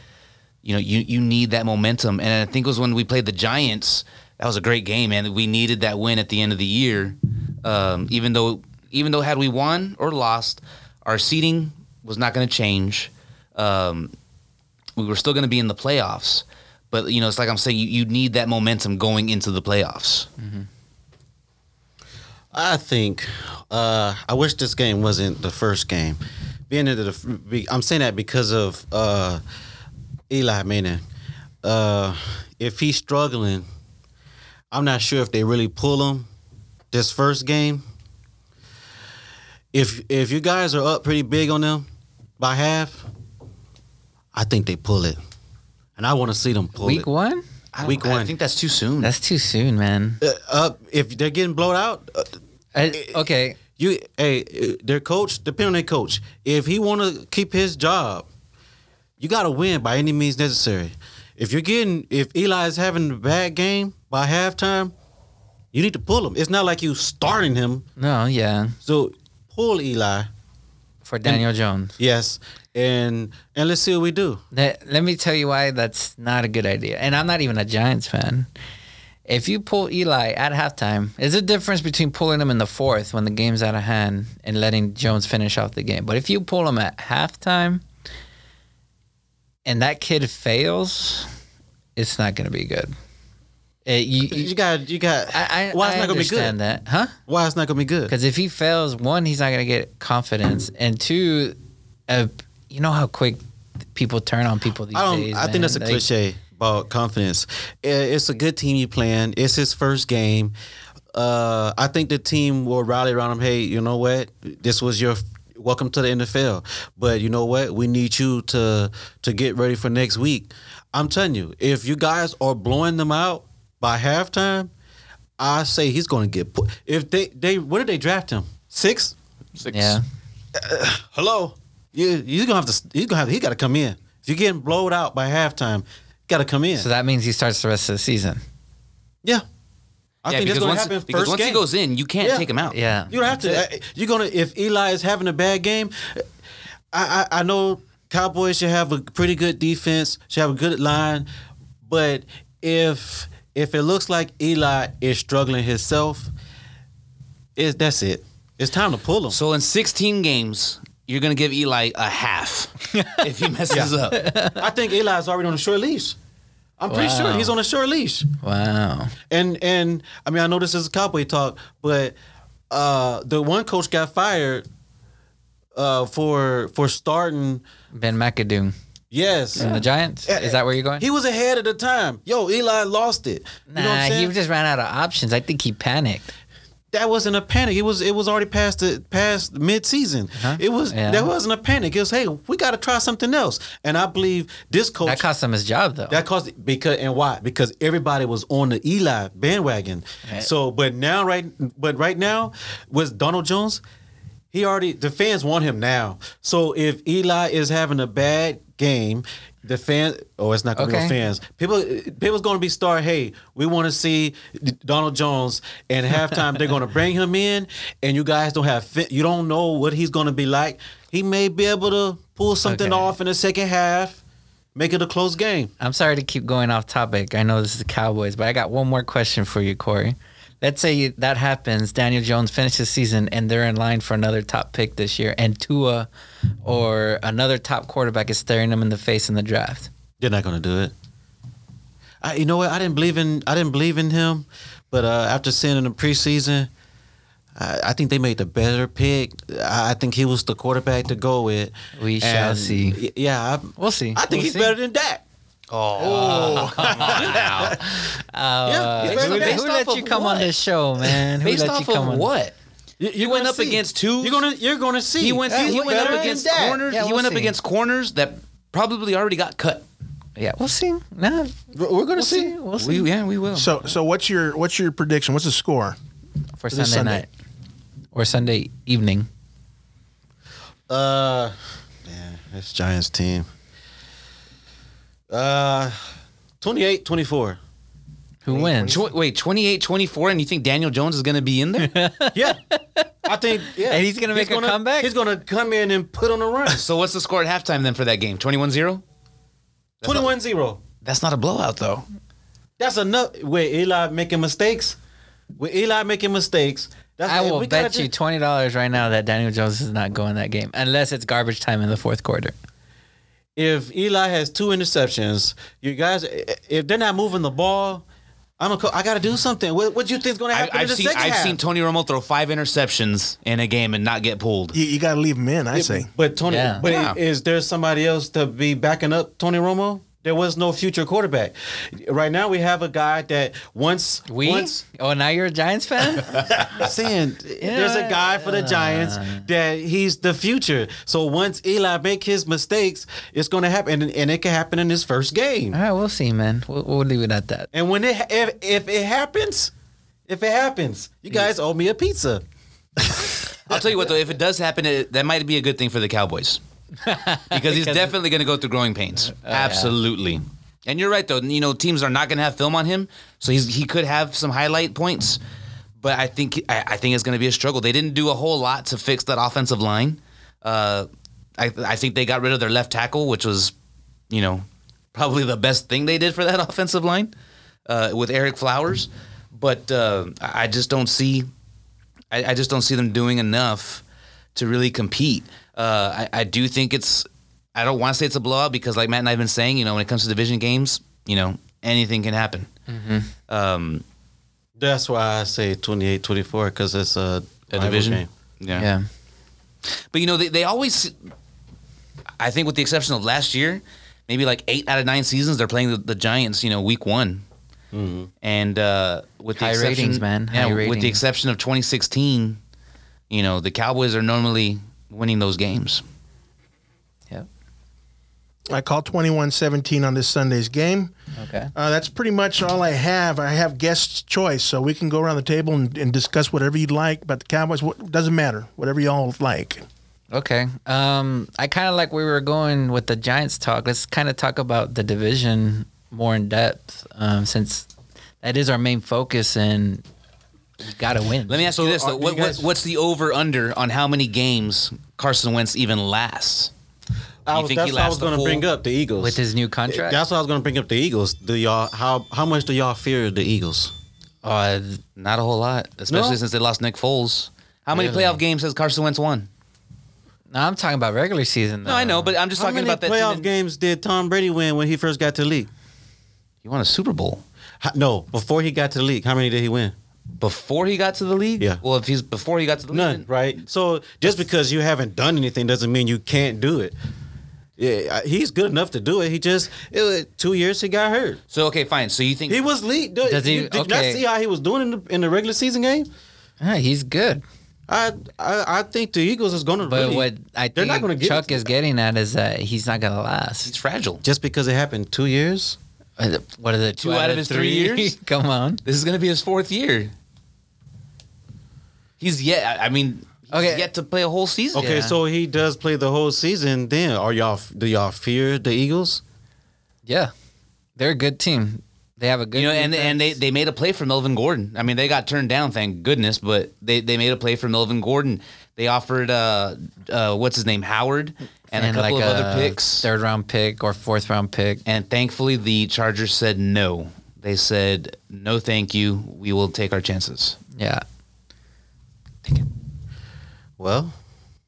you know, you you need that momentum. And I think it was when we played the Giants. That was a great game, man. We needed that win at the end of the year. Um, even though even though had we won or lost, our seeding was not going to change. Um, we were still going to be in the playoffs. But you know, it's like I'm saying, you, you need that momentum going into the playoffs. I think uh, I wish this game wasn't the first game. Being into the, I'm saying that because of uh, Eli Manning. Uh, if he's struggling, I'm not sure if they really pull him this first game. If if you guys are up pretty big on them by half, I think they pull it, and I want to see them pull Week it. one, I don't- I think that's too soon. that's too soon, man. Uh, up if they're getting blown out, uh, I, okay, You, hey, uh, their coach, depending on their coach, if he want to keep his job, you got to win by any means necessary. If you're getting, if Eli is having a bad game by halftime, you need to pull him. It's not like you starting him. no, yeah, So pull Eli, for Daniel Jones. yes, and and let's see what we do. That, let me tell you why that's not a good idea. And I'm not even a Giants fan. If you pull Eli at halftime, there's a difference between pulling him in the fourth when the game's out of hand and letting Jones finish off the game. But if you pull him at halftime and that kid fails, it's not going to be good. It- you, you- You got, you got. I, I, why it's I not gonna be good? understand that, huh? Why it's not gonna be good? Because if he fails, one, he's not to get confidence, and two, uh, you know how quick people turn on people these I don't. days. I think that's a. Like, cliche about confidence. It's a good team you playing. It's his first game. Uh, I think the team will rally around him. Hey, you know what? This was your welcome to the NFL. But you know what? We need you to to get ready for next week. I'm telling you, if you guys are blowing them out by halftime, I say he's going to get put. If they they what did they draft him? Six. Six. Yeah. Hello. You you gonna have to. He's gonna have. He got to come in. If you're getting blowed out by halftime, got to come in. So that means he starts the rest of the season. Yeah. I yeah, think that's because going once, to happen because first once game. he goes in, you can't Yeah. take him out. Yeah. you don't have to. uh, You're gonna if Eli is having a bad game. I I, I know Cowboys should have a pretty good defense, should have a good line, but if if it looks like Eli is struggling himself, is that's it. It's time to pull him. So in 16 games, you're gonna give Eli a half if he messes up. I think Eli's already on a short leash. I'm pretty sure he's on a short leash. Wow. And and I mean I know this is a cowboy talk, but uh the one coach got fired uh for for starting Ben McAdoo yes. and the Giants. Is that where you're going? He was ahead at the time. Yo, Eli lost it. You know what I'm nah, saying? he just ran out of options. I think he panicked. that wasn't a panic. It was it was already past the past mid season. Uh-huh. It was Yeah. that wasn't a panic. It was hey, we got to try something else. And I believe this coach That cost him his job, though. That caused because and why? Because everybody was on the Eli bandwagon. So, but now, right, but right now, with Donald Jones, he already the fans want him now. So if Eli is having a bad game, the fans, oh, it's not gonna be Okay. no fans. People, people's gonna be star. Hey, we want to see Donald Jones, and halftime they're gonna bring him in, and you guys don't have, you don't know what he's gonna be like. He may be able to pull something Okay. off in the second half, make it a close game. I'm sorry to keep going off topic. I know this is the Cowboys, but I got one more question for you, Corey. Let's say that happens. Daniel Jones finishes the season and they're in line for another top pick this year, and Tua or another top quarterback is staring them in the face in the draft. They're not gonna do it. I, you know what? I didn't believe in I didn't believe in him, but uh, after seeing him in the preseason, I, I think they made the better pick. I, I think he was the quarterback to go with. We shall see. Yeah, I, We'll see. I think We'll he's see. better than Dak. Oh, come on now. yeah, he's Uh, better who, than Dak. who let you of come on what? this show, man? Who Based let off you come of on? what? You, He went up against two. You're gonna you're gonna see. He went. Yeah, he he's went up than against Dak. corners. Yeah, he we'll went up see. against corners that probably already got cut. Yeah, we'll see. Nah, We're we're gonna we'll see. see. We'll see We, yeah, we will. So so what's your what's your prediction? What's the score? for Sunday, Sunday. night or Sunday evening. Uh, yeah, it's Giants team. Uh, 28-24. Who wins? Tw- wait, 28-24, and you think Daniel Jones is going to be in there? Yeah, I think. Yeah, And he's gonna make a comeback? He's gonna come in and put on a run. so what's the score at halftime then for that game? 21-0? 21-0. That's not a blowout though. That's enough. With Eli making mistakes, with Eli making mistakes, that's I will bet you twenty dollars right now that Daniel Jones is not going that game unless it's garbage time in the fourth quarter. If Eli has two interceptions, you guys, if they're not moving the ball, I'm a. Co- I got to do something. What, what do you think's going to happen in I've the seen second I've half? seen Tony Romo throw five interceptions in a game and not get pulled. You, you got to leave him in. I say. But Tony, Yeah. but Yeah. is there somebody else to be backing up Tony Romo? There was no future quarterback. Right now, we have a guy that once We? once oh, now you're a Giants fan? saying there's a guy for the Giants that he's the future. So once Eli make his mistakes, it's going to happen, and, and it can happen in his first game. All right, we'll see, man. We'll, we'll leave it at that. And when it if, if it happens, if it happens, you guys owe me a pizza. I'll tell you what though, if it does happen, it, that might be a good thing for the Cowboys because he's definitely going to go through growing pains. Absolutely. And you're right though. You know, teams are not going to have film on him, so he's he could have some highlight points. But I think I, I think it's going to be a struggle. They didn't do a whole lot to fix that offensive line. Uh, I I think they got rid of their left tackle, which was, you know, probably the best thing they did for that offensive line uh, with Ereck Flowers. But uh, I I just don't see I, I just don't see them doing enough to really compete. Uh, I, I do think it's. I don't want to say it's a blowout because, like Matt and I've been saying, you know, when it comes to division games, you know, anything can happen. Um, That's why I say 28-24 because it's a, a division, game. yeah. Yeah. But you know, they, they always. I think, with the exception of last year, maybe like eight out of nine seasons, they're playing the, the Giants. You know, week one. And uh, with the High exception, ratings, man. Yeah, High with the exception of 2016, you know, the Cowboys are normally winning those games. Yep. I call 21-17 on this Sunday's game. Okay. Uh, that's pretty much all I have. I have guest choice, so we can go around the table and, and discuss whatever you'd like about the Cowboys. What doesn't matter, whatever y'all like. Okay. Um, I kind of like where we were going with the Giants talk. Let's kind of talk about the division more in depth, um, since that is our main focus, and you got to win. Let me ask you this: are though. you guys- what's the over under on how many games Carson Wentz even lasts? I was, think that's what I was going to bring up the Eagles with his new contract. That's what I was going to bring up the Eagles. Do y'all how how much do y'all fear the Eagles? Uh, Not a whole lot, especially No? since they lost Nick Foles. How many Really? playoff games has Carson Wentz won? no, I'm talking about regular season. No, I know, but I'm just How talking about that. playoff team games did Tom Brady win when he first got to the league? He won a Super Bowl How- No, before he got to the league, how many did he win? Before he got to the league. Yeah. Well, if he's before he got to the None, league, right? So just because you haven't done anything doesn't mean you can't do it. Yeah, I- he's good enough to do it. He just it was two years he got hurt. So okay, fine. So you think He was lead. Did, Does he- you, did you not okay. see how he was doing in the in the regular season game? Yeah, he's good. I I, I think the Eagles is going to But really. what I they're think not gonna give Chuck is getting at is that he's not gonna he's last. fragile? just because it happened two years. Uh, What is it? Two out of his three years? Come on. This is going to be his fourth year. He's yet. I I mean, he's Okay. yet to play a whole season. Okay, Yeah. so he does play the whole season. Then are y'all do y'all fear the Eagles? Yeah, they're a good team. They have a good. You know, and and they, they made a play for Melvin Gordon. I mean, they got turned down, thank goodness, but they, they made a play for Melvin Gordon. They offered uh uh what's his name Howard and, a couple of other picks, third round pick or fourth round pick. and thankfully the Chargers said no. They said no, thank you. We will take our chances. Yeah, Well,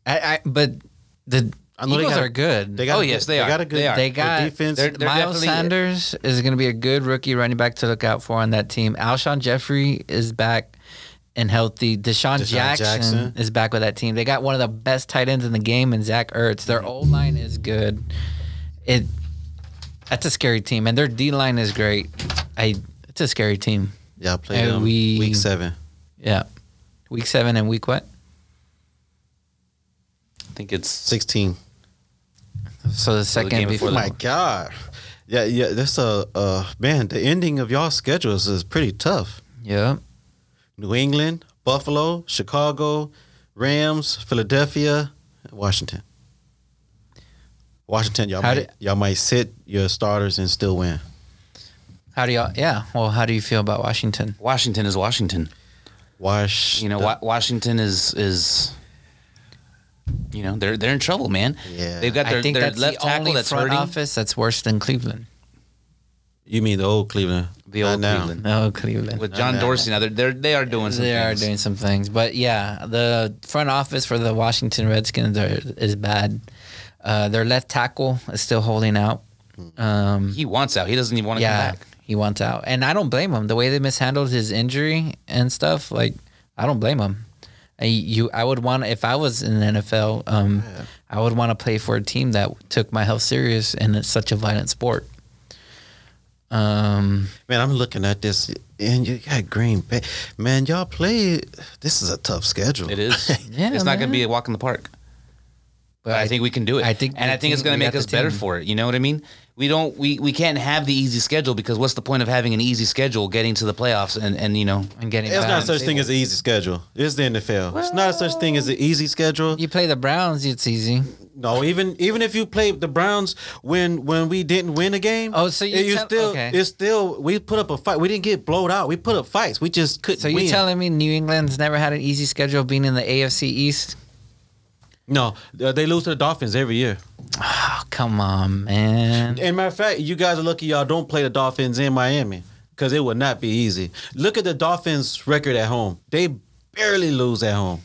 I, I but the I know they Eagles got- are good. they got Oh, a yes, good- they are. They got a good. They are. They good defense. They're- they're Miles Sanders is going to be a good rookie running back to look out for on that team. Alshon Jeffery is back and healthy. Deshaun, DeSean Jackson, Jackson. is back with that team. They got one of the best tight ends in the game in Zach Ertz. Their O line is good. It that's a scary team, and their D line is great. I it's a scary team. Y'all play them we- week seven. Yeah, week seven and week what? I think it's Sixteen. So the second game before. Oh my God. Yeah, yeah. That's a uh, man. The ending of y'all schedules is pretty tough. yeah. New England, Buffalo, Chicago, Rams, Philadelphia, Washington. Washington, y'all How might, did- y'all might sit your starters and still win. How do y'all? Yeah. Well, how do you feel about Washington? Washington is Washington. Wash. You know, Wa- Washington is is you know they're they're in trouble, man. Yeah. they've got their, I think their that's left the tackle only that's front hurting. office that's worse than Cleveland. You mean the old Cleveland? The Not old now. Cleveland No, Cleveland. with John. Dorsey. Now they're, they're they are doing some. they are things. doing some things, but yeah, the front office for the Washington Redskins are, is bad. Uh, their left tackle is still holding out. Um, He wants out. He doesn't even want to yeah, come back. he wants out, and I don't blame him. The way they mishandled his injury and stuff, like I don't blame him. I, you, I would want if I was in the NFL, um, I would want to play for a team that took my health serious, and it's such a violent sport. Um, Man, I'm looking at this, and you got Green Bay. Man, y'all play. This is a tough schedule. It is. Yeah, it's not going to be a walk in the park. but I think we can do it. I think and I think it's going to make us the better for it. You know what I mean? We don't. We, we can't have the easy schedule because what's the point of having an easy schedule getting to the playoffs and and you know and getting It's not such the thing as an easy schedule. It's the NFL. it's not such thing as an easy schedule. You play the Browns, it's easy. No, even even if you play the Browns when when we didn't win a game. Oh, so you it- tell- still okay. it's still we put up a fight. We didn't get blowed out. We put up fights. We just couldn't. So you win. telling me New England's never had an easy schedule being in the AFC East? No, uh, they lose to the Dolphins every year. Oh, come on, man. And matter of fact, you guys are lucky y'all don't play the Dolphins in Miami because it would not be easy. Look at the Dolphins' record at home. They barely lose at home.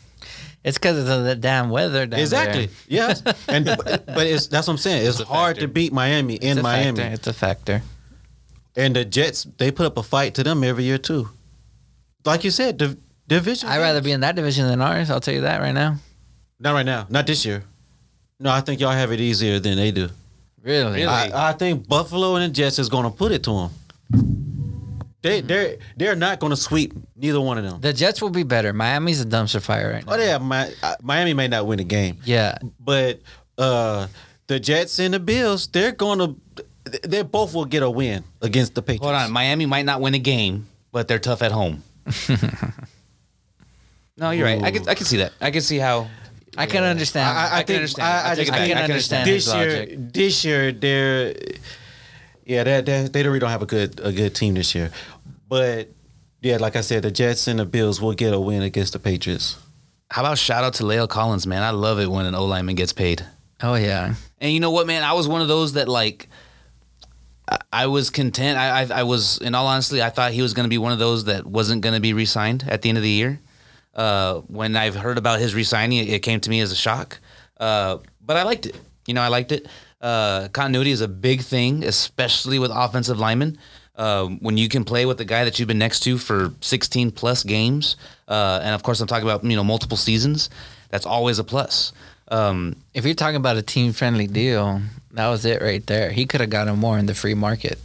It's because of the damn weather down exactly. there. Yes. And but it's that's what I'm saying. It's, a hard factor. to beat Miami It's in Miami. Factor. It's a factor. And the Jets, they put up a fight to them every year too. Like you said, division. I'd rather be in that division than ours. I'll tell you that right now. Not right now, not this year. No, I think y'all have it easier than they do. Really? Really? I, I think Buffalo and the Jets is going to put it to them. They they're they're not going to sweep neither one of them. The Jets will be better. Miami's a dumpster fire right now. Oh yeah, Mi- uh, Miami may not win the game, Yeah. but uh, the Jets and the Bills, they're going to. They both will get a win against the Patriots. hold on. Miami might not win a game, but they're tough at home. no, you're right. I can I can see that. I can see how. I can understand. I, I, I can think understand. I, I I just. I can I can understand his this year, logic. this year they're yeah, they they they really don't have a good a good team this year. But yeah, like I said, the Jets and the Bills will get a win against the Patriots. How about shout out to La'el Collins, man? I love it when an O lineman gets paid. Oh yeah. And you know what, man? I was one of those that like. I- I was content. I, I I was, in all honesty, I thought he was going to be one of those that wasn't going to be re-signed at the end of the year. Uh, when I've heard about his re-signing, it, it came to me as a shock. Uh, but I liked it. You know, I liked it. Uh, continuity is a big thing, especially with offensive linemen. Uh, when you can play with the guy that you've been next to for 16 plus games, uh, and of course I'm talking about you know multiple seasons, that's always a plus. Um, If you're talking about a team friendly deal, that was it right there. He could have gotten more in the free market.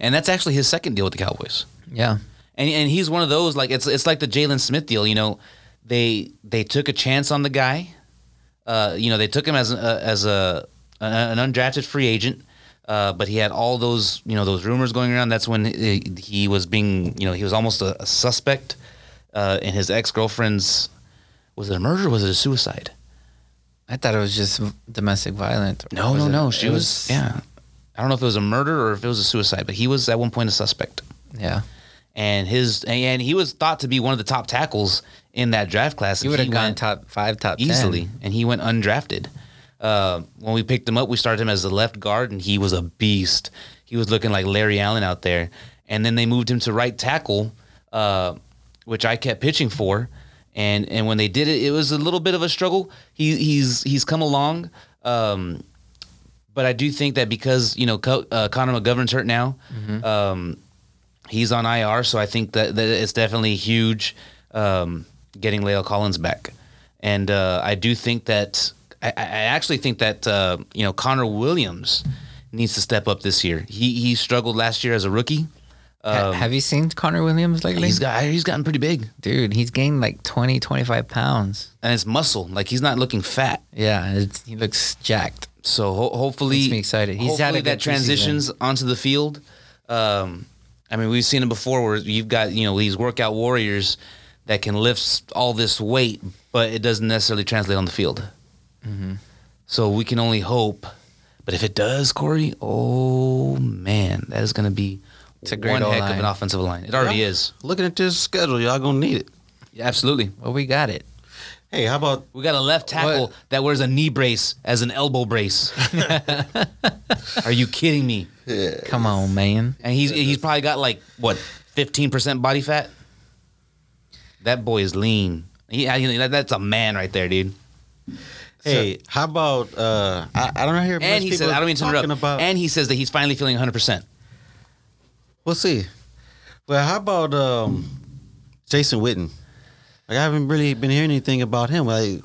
and that's actually his second deal with the Cowboys. Yeah. And and he's one of those like it's it's like the Jaylon Smith deal. You know, they they took a chance on the guy. Uh, you know, they took him as a, as a an undrafted free agent, uh, but he had all those you know those rumors going around. That's when he, he was being you know he was almost a, a suspect uh, in his ex girlfriend's. Was it a murder? or Was it a suicide? I thought it was just domestic violence. No, no, it- no. She was, yeah. I don't know if it was a murder or if it was a suicide, but he was at one point a suspect. Yeah. And his and he was thought to be one of the top tackles in that draft class. He would have gone top five, top 10. easily, and he went undrafted. Uh, when we picked him up, we started him as the left guard, and he was a beast. He was looking like Larry Allen out there. And then they moved him to right tackle, uh, which I kept pitching for. And and when they did it, it was a little bit of a struggle. He he's he's come along. Um, but I do think that because you know Co- uh, Connor McGovern's hurt now, um, he's on IR, so I think that, that it's definitely huge um, getting La'el Collins back, and uh, I do think that I, I actually think that uh, you know Connor Williams needs to step up this year. He he struggled last year as a rookie. Ha- have you seen Connor Williams lately? He's got he's gotten pretty big, Dude, he's gained like 20, 25 pounds. and it's muscle. Like he's not looking fat. Yeah, it's, he looks jacked. So ho- hopefully, Makes me excited. He's hopefully had that transitions onto the field. Um, I mean, we've seen it before where you've got you know these workout warriors that can lift all this weight, but it doesn't necessarily translate on the field. Mm-hmm. So we can only hope. But if it does, Corey, oh man, that is going to be It's a great one heck of an offensive line. It already Yeah. is. Looking at this schedule, y'all gonna need it. Yeah, absolutely. Well, we got it. Hey, how about We got a left tackle What? that wears a knee brace as an elbow brace. Are you kidding me? Come on, man. And he's he's probably got like what fifteen percent body fat. That boy is lean. He, I- that- that's a man right there, dude. hey, how about uh I, I don't hear And he people says, I don't mean to interrupt. about and he says that he's finally feeling 100. percent We'll see. Well, how about um Jason Witten? Like I haven't really been hearing anything about him. Like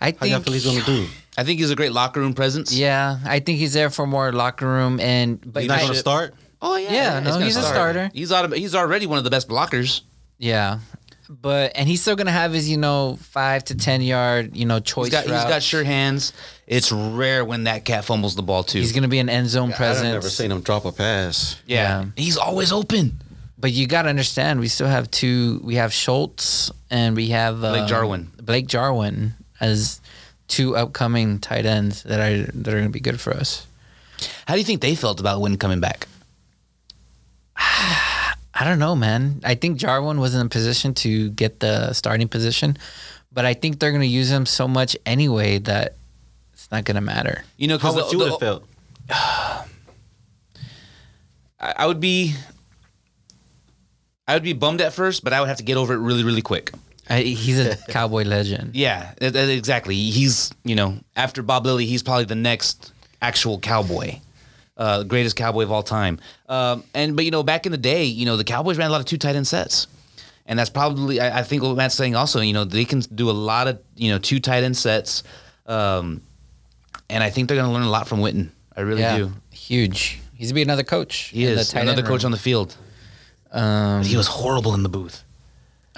I how y'all think feel he's gonna do? I think he's a great locker room presence. Yeah, I think he's there for more locker room and but He's not I- gonna start? Oh yeah. Yeah, no, gonna he's a starter. He's auto- he's already one of the best blockers. Yeah. But and he's still gonna have his, you know, five to ten yard, you know, choice He's got he's routes. got sure hands. It's rare when that cat fumbles the ball too. He's gonna be an end zone I've presence. never seen him drop a pass. yeah. yeah. He's always open. But you got to understand, we still have two. We have Schultz and we have Blake um, Jarwin. Blake Jarwin as two upcoming tight ends that are that are going to be good for us. How do you think they felt about Witten coming back? I don't know, man. I think Jarwin was in a position to get the starting position, but I think they're going to use him so much anyway that it's not going to matter. You know, How because would you have felt? I I would be, I would be bummed at first, but I would have to get over it really, really quick. I, he's a cowboy legend. Yeah, exactly. He's you know after Bob Lilly, he's probably the next actual cowboy, uh, greatest cowboy of all time. Um, and but you know back in the day, you know the Cowboys ran a lot of two tight end sets, and that's probably I, I think what Matt's saying also. You know they can do a lot of you know two tight end sets, um, and I think they're going to learn a lot from Witten. I really yeah, do. huge. He's going to be another coach. He in the is another coach room. on the field. Um, He was horrible in the booth.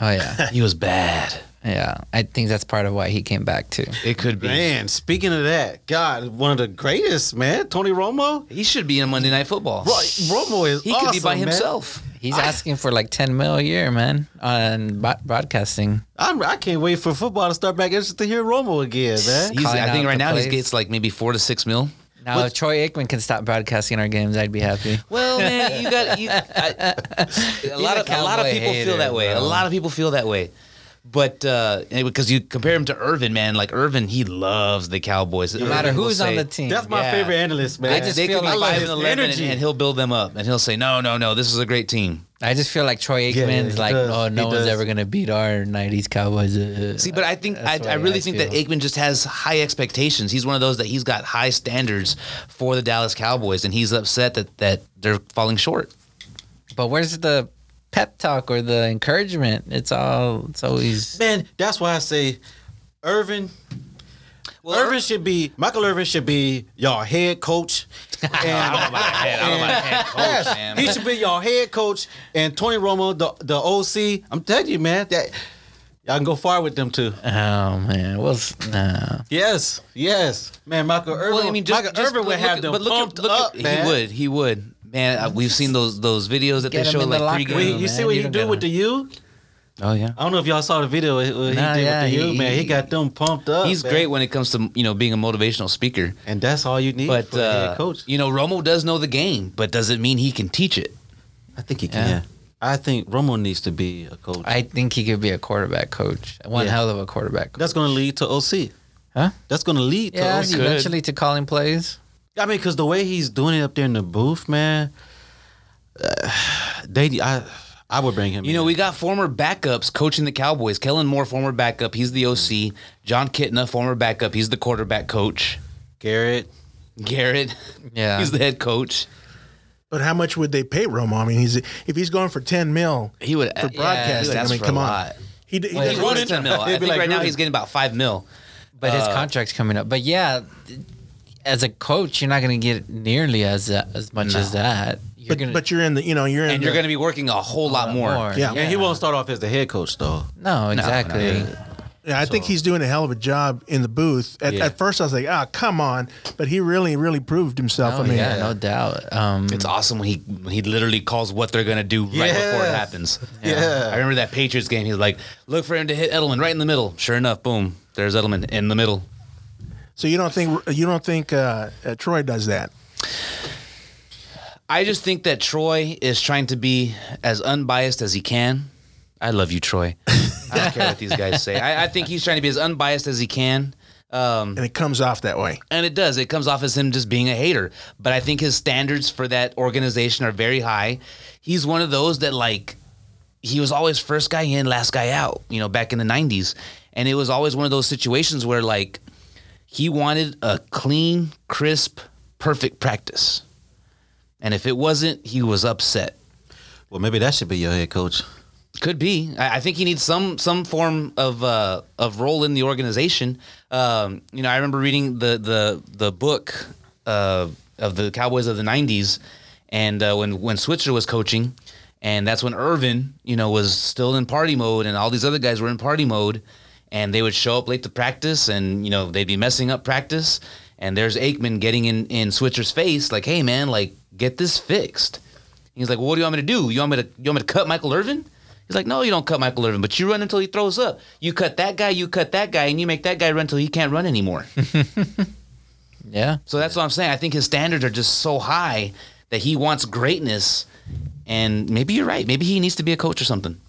oh yeah, He was bad. yeah. I think that's part of why he came back too. It could be. Man, speaking of that, God, one of the greatest, man, Tony Romo. He should be in Monday Night Football. Right, Romo is He could be by man. himself. He's asking for like ten mil a year, man, on bo- broadcasting. I'm, I can't wait for football to start back just to hear Romo again, man. He's, I think right the now he gets like maybe four to six mil. Now, if Troy Aikman can stop broadcasting our games, I'd be happy. Well, man, you got you. I, a lot of a lot of people feel that way. A lot of people feel that way. But uh, because you compare him to Irvin, man, like Irvin, he loves the Cowboys. No matter who's on the team. That's my Yeah. favorite analyst, man. I just They feel like- I five and eleven, and, energy. and he'll build them up, and he'll say, "No, no, no, this is a great team." I just feel like Troy Yeah, Aikman's he like, does. oh, no He one's does. ever gonna beat our '90s Cowboys. Uh, See, but I think I, I really I think that. Aikman just has high expectations. He's one of those that he's got high standards for the Dallas Cowboys, and he's upset that that they're falling short. But where's the pep talk or the encouragement? It's all. It's always. Man, that's why I say Irvin. Well, Irvin should be Michael Irvin should be your head coach. And, I don't know about head, I don't know about head coach, Yes, man. he should be your head coach. And Tony Romo, the the OC. I'm telling you, man, that y'all can go far with them too. Oh man, well, s- nah. Yes, yes, man. Michael Irvin. Well, I mean, just, Michael just Irvin would have at- them but look at- pumped look at- up, man. He would, he would. Man, uh, we've seen those those videos that Get they him show in the like locker pregame. room. Wait, you see what you he don't do gotta- with the U? Oh yeah. I don't know if y'all saw the video what he Nah, did yeah, with the U, he- man. He he- got them pumped up. He's man. great when it comes to you know being a motivational speaker. and that's all you need But for a uh, head coach. you know, Romo does know the game, but does it mean he can teach it? I think he Yeah. can. I think Romo needs to be a coach. I think he could be a quarterback coach. One Yeah. hell of a quarterback. Coach. That's going to lead to OC. Huh? That's going to lead to Yeah, OC. eventually to calling plays. I mean, because the way he's doing it up there in the booth, man, uh, they, I, I would bring him. You know, we got former backups coaching the Cowboys. Kellen Moore, former backup, he's the OC. Jon Kitna, former backup, he's the quarterback coach. Garrett. Garrett, Yeah. he's the head coach. But how much would they pay Romo? I mean, he's if he's going for ten mil He would for broadcasting. I mean, for come a on. lot. He, he Well, does He a wants ten mil. I think like right now he's getting about five mil. But his Uh, contract's coming up. But yeah, as a coach, you're not going to get nearly as uh, as much as that. You're But, gonna, but you're in the you know you're in And the, you're going to be working a whole lot lot more. more. Yeah. And he won't start off as the head coach, though. no exactly. Yeah, I think he's doing a hell of a job in the booth. At, Yeah. at first, I was like, "Ah, come on!" But he really, really proved himself. Oh I mean, yeah, no doubt. Um, It's awesome when he when he literally calls what they're going to do right before it happens. Yeah. I remember that Patriots game. He was like, "Look for him to hit Edelman right in the middle." Sure enough, boom, there's Edelman in the middle. So you don't think you don't think uh, uh, Troy does that? I just think that Troy is trying to be as unbiased as he can. I love you, Troy. I don't care what these guys say. I, I think he's trying to be as unbiased as he can. Um, And it comes off that way. and it does. It comes off as him just being a hater. But I think his standards for that organization are very high. He's one of those that like he was always first guy in, last guy out, you know, back in the 90s. And it was always one of those situations where like he wanted a clean, crisp, perfect practice. And if it wasn't, he was upset. Well, maybe that should be your head coach. Could be. I, I think he needs some some form of uh, of role in the organization. Um, you know, I remember reading the the the book uh, of the Cowboys of the '90s, and uh, when when Switzer was coaching, and that's when Irvin, you know, was still in party mode, and all these other guys were in party mode, and they would show up late to practice, and you know they'd be messing up practice, and there's Aikman getting in in Switzer's face, like, "Hey man, like get this fixed." He's like, well, "What do you want me to do? You want me to you want me to cut Michael Irvin?" He's like, "No, you don't cut Michael Irvin, but you run until he throws up. You cut that guy, you cut that guy, and you make that guy run until he can't run anymore." yeah. so that's what I'm saying. I think his standards are just so high that he wants greatness, and maybe you're right. Maybe he needs to be a coach or something.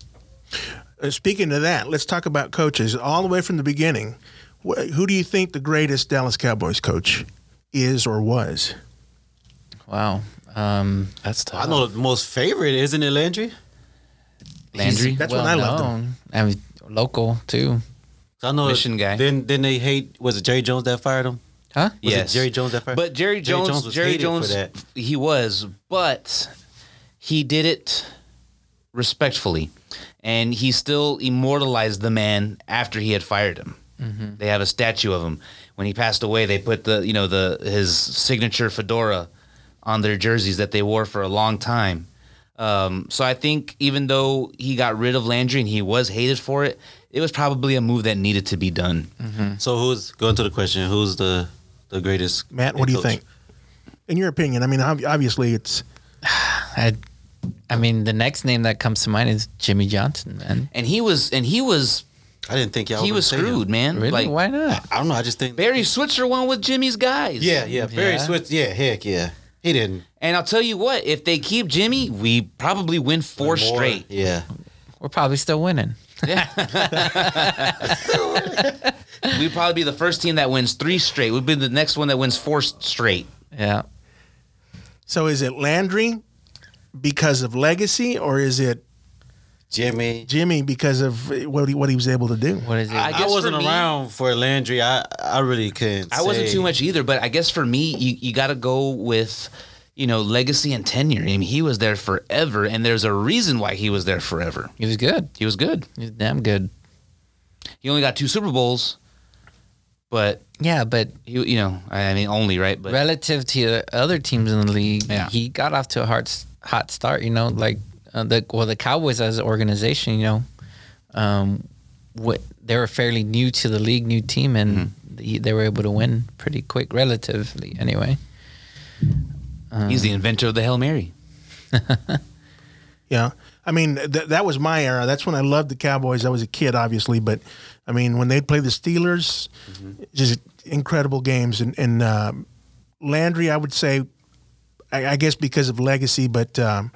Uh, speaking of that, let's talk about coaches all the way from the beginning. Wh- Who do you think the greatest Dallas Cowboys coach is or was? Wow. Um, That's tough. I know the most favorite, isn't it, Landry? Landry. That's when I loved him. I mean, local too. I know. Mission guy. Then, then they hate. Was it Jerry Jones that fired him? Huh? Was yes, it Jerry Jones that fired? Him. But Jerry Jones, Jerry Jones, Jones was Jerry hated for that. he was, but he did it respectfully, and he still immortalized the man after he had fired him. They have a statue of him. When he passed away, they put the you know the his signature fedora on their jerseys that they wore for a long time. Um, so I think even though he got rid of Landry and he was hated for it, it was probably a move that needed to be done. So who's going to the question? Who's the the greatest? Matt, what head do you coach? think? In your opinion, I mean, obviously it's I, I mean, the next name that comes to mind is Jimmy Johnson, man. And he was and he was I didn't think y'all. he was gonna him. screwed, man. Really? Like Why not? I don't know. I just think Barry Switzer won with Jimmy's guys. Yeah, yeah. Barry Yeah. Switz. Yeah, heck yeah. He didn't. And I'll tell you what, if they keep Jimmy, we probably win four More. straight. Yeah. we're probably still winning. Yeah. We'd probably be the first team that wins three straight. We'd be the next one that wins four straight. Yeah. So is it Landry because of legacy, or is it Jimmy. Jimmy because of what he, what he was able to do? What is it? I I, wasn't for me- around for Landry. I I really couldn't. I wasn't too much either, but I guess for me, you, you got to go with, you know, legacy and tenure. I mean, he was there forever, and there's a reason why he was there forever. he was good. He was good. He was damn good. He only got two Super Bowls, but Yeah, but he, you know, I mean, only right. But relative to the other teams in the league, Yeah. he got off to a hard, s- hot start. You know, like uh, the well, the Cowboys as an organization, you know, um, what they were fairly new to the league, new team, and Mm-hmm. they, they were able to win pretty quick, relatively anyway. he's the inventor of the Hail Mary. Yeah. I mean, th- that was my era. That's when I loved the Cowboys. I was a kid, obviously, but I mean, when they'd play the Steelers, just incredible games. And, and um Landry, I would say, I, I guess because of legacy, but um,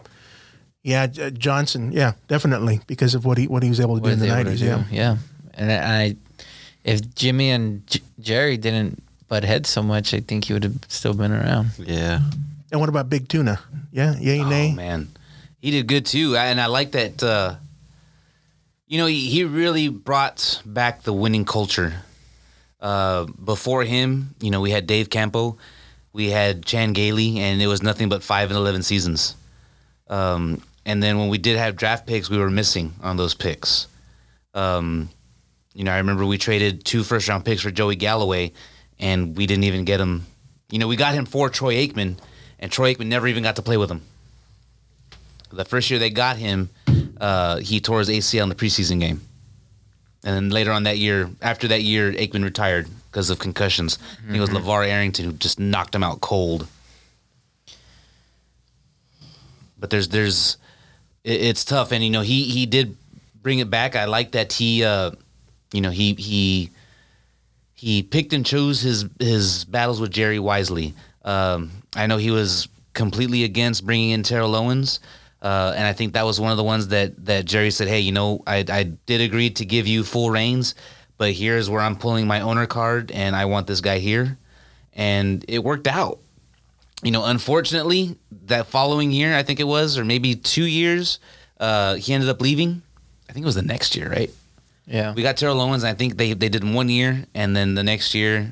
yeah, J- Johnson, yeah, definitely because of what he what he was able to do What in the they were able nineties. Yeah. yeah. And I, if Jimmy and J- Jerry didn't butt heads so much, I think he would have still been around. Yeah. And what about Big Tuna? Yeah, yay, nay. Oh man, he did good too, and I like that. Uh, you know, he, he really brought back the winning culture. Uh, before him, you know, we had Dave Campo, we had Chan Gailey, and it was nothing but five and eleven seasons. Um, and then when we did have draft picks, we were missing on those picks. Um, you know, I remember we traded two first round picks for Joey Galloway, and we didn't even get him. You know, we got him for Troy Aikman, and Troy Aikman never even got to play with him. The first year they got him, uh, he tore his ACL in the preseason game. And then later on that year, after that year, Aikman retired because of concussions. I think it was LaVar Arrington who just knocked him out cold. But there's there's it, it's tough, and you know he he did bring it back. I like that he uh, you know he he he picked and chose his his battles with Jerry wisely. Um, I know he was completely against bringing in Terrell Owens, uh, and I think that was one of the ones that that Jerry said, "Hey, you know, I I did agree to give you full reins, but here's where I'm pulling my owner card, and I want this guy here," and it worked out. You know, unfortunately, that following year, I think it was, or maybe two years, uh, he ended up leaving. I think it was the next year, right? Yeah. We got Terrell Owens. I think they they did one year, and then the next year,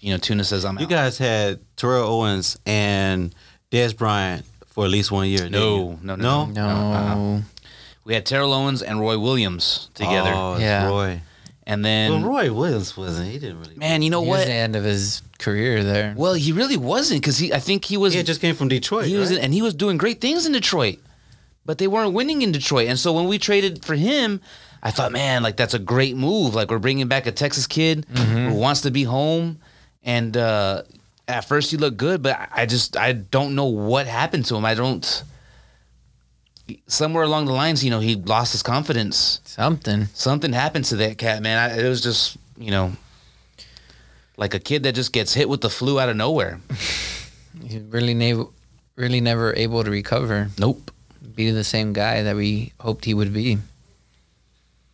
you know, Tuna says I'm You out. guys had Terrell Owens and Dez Bryant for at least one year. didn't no, no, no, No? no. uh-uh. We had Terrell Owens and Roy Williams together, Oh, it's Yeah. Roy. and then well, Roy Williams wasn't. He didn't really. man, you know He was what? the end of his career there. Well, he really wasn't because he. I think he was. He had just came from Detroit. he was, right? and he was doing great things in Detroit, but they weren't winning in Detroit. And so when we traded for him, I thought, man, like that's a great move. Like we're bringing back a Texas kid who wants to be home, and uh, at first he looked good, but I- I just I don't know what happened to him. I don't. Somewhere along the lines, you know, he lost his confidence. Something. Something happened to that cat, man. I, it was just, you know, like a kid that just gets hit with the flu out of nowhere. He's really never, really never able to recover. Nope. Be the same guy that we hoped he would be.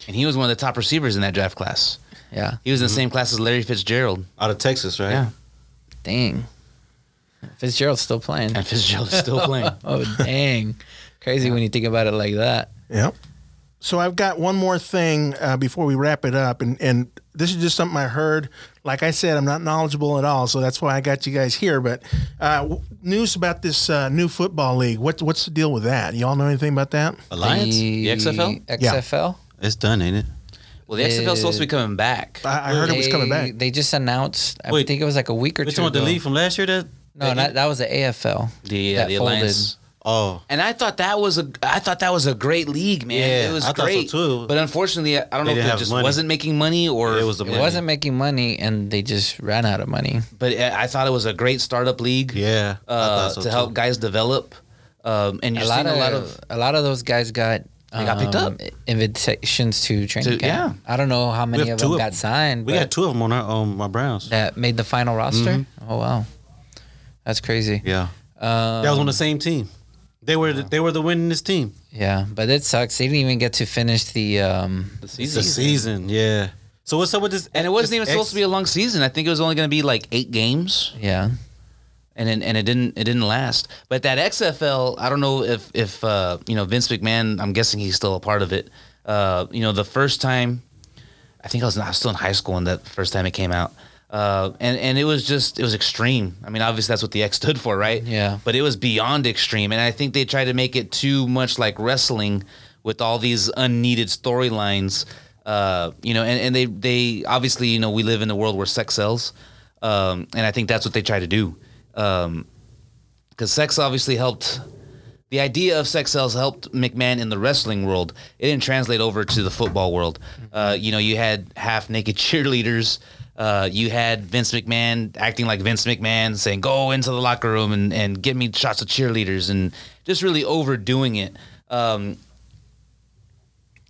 And he was one of the top receivers in that draft class. Yeah. He was in the mm-hmm. same class as Larry Fitzgerald. out of Texas, right? Yeah. Dang. Fitzgerald's still playing. And Fitzgerald is still playing. oh dang. Crazy when you think about it like that. Yep. So I've got one more thing uh, before we wrap it up, and and this is just something I heard. Like I said, I'm not knowledgeable at all, so that's why I got you guys here. But uh, w- news about this uh, new football league. What what's the deal with that? Y'all know anything about that? Alliance. The XFL? XFL? It's done, ain't it? Well, the XFL is supposed to be coming back. I, I heard it was coming back. They just announced. I Wait. think it was like a week or We're two talking about the ago. league from last year. That No, not, that was the AFL. The uh, that the folded. alliance. oh, And I thought that was a I thought that was a great league, man. Yeah, it was I thought so great. too. But unfortunately, I don't know They if didn't it have just money. wasn't making money or it was the It money. wasn't making money, and they just ran out of money. But I I thought it was a great startup league. Yeah, I Uh, thought so to too. help guys develop. Um, and you're a lot seeing of, a lot of a lot of those guys got They got picked um, invitations to training To- camp. I don't know how many have of two them of got them. signed, We but got two of them on our um my Browns. that made the final roster. Mm-hmm. Oh wow, that's crazy. Yeah, Um, that was on the same team. They were the, they were the winningest team. Yeah, but it sucks. They didn't even get to finish the. Um, The season. the season, yeah. So what's up with this? And it wasn't this even supposed to be a long season. I think it was only going to be like eight games. yeah, and it, and it didn't it didn't last. But that XFL, I don't know if if uh, you know Vince McMahon. I'm guessing he's still a part of it. Uh, you know, the first time, I think I was, I was still in high school when that first time it came out. Uh, and and it was just it was extreme. I mean, obviously that's what the X stood for, right? Yeah. But it was beyond extreme, and I think they tried to make it too much like wrestling with all these unneeded storylines. Uh, you know, and, and they they obviously you know we live in a world where sex sells, um, and I think that's what they try to do. Um, because sex obviously helped. The idea of sex sells helped McMahon in the wrestling world. It didn't translate over to the football world. Uh, you know, you had half naked cheerleaders. Uh, you had Vince McMahon acting like Vince McMahon, saying "Go into the locker room and, and get me shots of cheerleaders," and just really overdoing it. Um,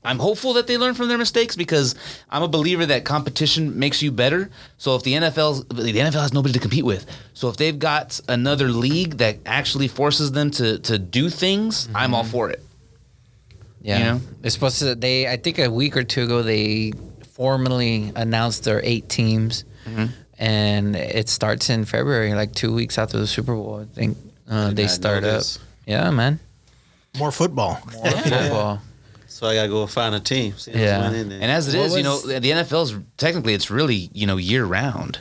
I'm hopeful that they learn from their mistakes because I'm a believer that competition makes you better. So if the NFL the NFL has nobody to compete with, so if they've got another league that actually forces them to to do things, I'm all for it. yeah. You know? It's supposed to. They, I think, a week or two ago, they formally announced their eight teams, Mm-hmm. and it starts in February, like two weeks after the Super Bowl. I think uh, did they start up. Yeah, man. More football. More football. So I gotta go find a team. See Yeah. and- And as it What is, you know, was- the NFL's technically it's really you know year round.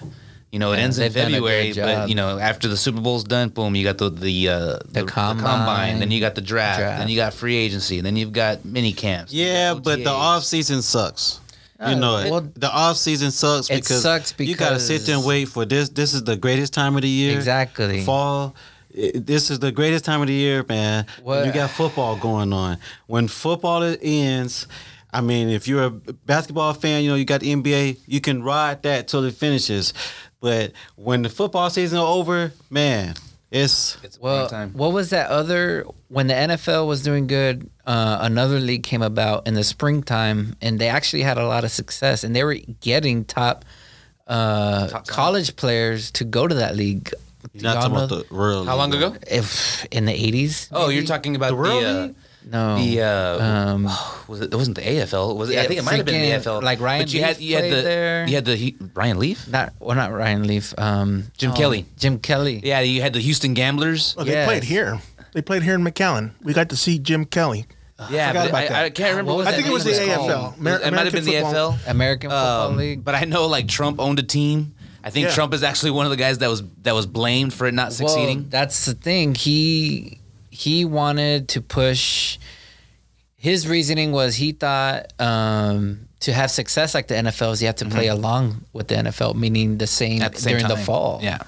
You know, it Yeah, ends in they've done a February, but you know, after the Super Bowl's done, boom, you got the the uh, the, combine, then you got the draft, draft. then you got free agency, and then you've got mini camps. yeah, but the off season sucks. You Uh, know it. well, the off season sucks it because sucks you gotta sit there and wait for this. This is the greatest time of the year. Exactly. Fall. It- This is the greatest time of the year, man. What- You got football going on. When football ends, I mean, if you're a basketball fan, you know you got the NBA. You can ride that till it finishes. But when the football season is over, man, it's It's Well, time. what was that other when the NFL was doing good? Uh, another league came about in the springtime, and they actually had a lot of success, and they were getting top, uh, Top college players to go to that league. You're not talking about the real. How long ago? if in the eighties. Oh, you're talking about The the, World uh, League? no the uh, Um, was it? It wasn't the AFL. Was it? I think it might have been the freaking- AFL. like Ryan But you had Leaf you had the there. you had the Hu- Ryan Leaf. not well, not Ryan Leaf. Um, Jim oh, Kelly. Jim Kelly. Yeah, you had the Houston Gamblers. Well, they Yes. played here. They played here in McAllen. We got to see Jim Kelly. Yeah, forgot but about I, that. I can't remember. What what was I that think it was the league AFL. Amer- it might have been the American AFL. American Football Um, League. But I know like Trump owned a team. I think Yeah. Trump is actually one of the guys that was that was blamed for it not succeeding. Well, that's the thing. He he wanted to push. His reasoning was he thought um, to have success like the NFL is you have to play along with the NFL, meaning the same, Mm-hmm. The same during the fall. Yeah.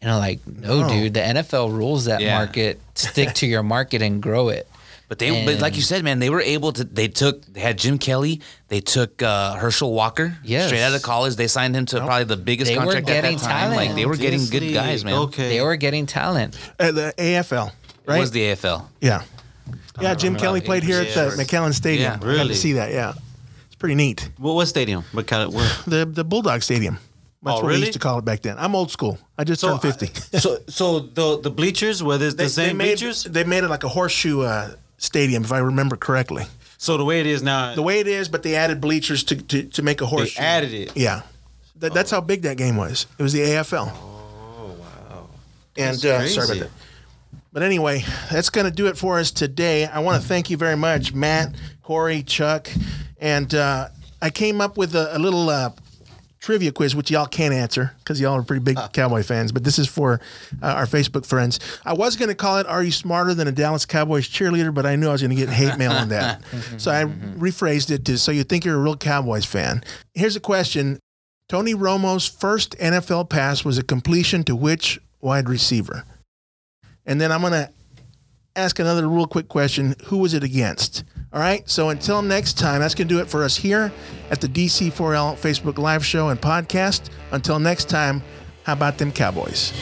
And I'm like, no, No. dude, the NFL rules that Yeah. market. Stick to your market and grow it. But they, but like you said, man, they were able to. They took, they had Jim Kelly. They took uh, Herschel Walker. Yes. straight out of college. They signed him to probably the biggest contract. They were getting at that time. talent. Like they were getting good guys, man. Okay. They were getting talent. Uh, the AFL, It right? was the AFL. yeah. Yeah, Jim Kelly played here at the Yeah. McAllen Stadium. Yeah. I got to see that, yeah. It's pretty neat. What, what stadium? What kind of? What? The the Bulldog Stadium. That's Oh, what we used to call it back then. I'm old school. I just So, turned 50. so so the the bleachers were this the same made, bleachers? They made it like a horseshoe uh, stadium, if I remember correctly. So the way it is now, The way it is, but they added bleachers to, to, to make a they horseshoe. added it. Yeah. That, That's how big that game was. It was the AFL. Oh, wow. And That's uh, sorry about that. But anyway, that's going to do it for us today. I want to thank you very much, Matt, Corey, Chuck. And uh, I came up with a, a little uh, trivia quiz, which y'all can't answer because y'all are pretty big Cowboy fans. But this is for uh, our Facebook friends. I was going to call it Are You Smarter Than a Dallas Cowboys Cheerleader? But I knew I was going to get hate mail on that. so I rephrased it to So You Think You're a Real Cowboys fan. Here's a question Tony Romo's first NFL pass was a completion to which wide receiver? And then I'm going to ask another real quick question Who was it against? All right. So until next time, that's going to do it for us here at the DC4L Facebook Live Show and podcast. Until next time, how about them Cowboys?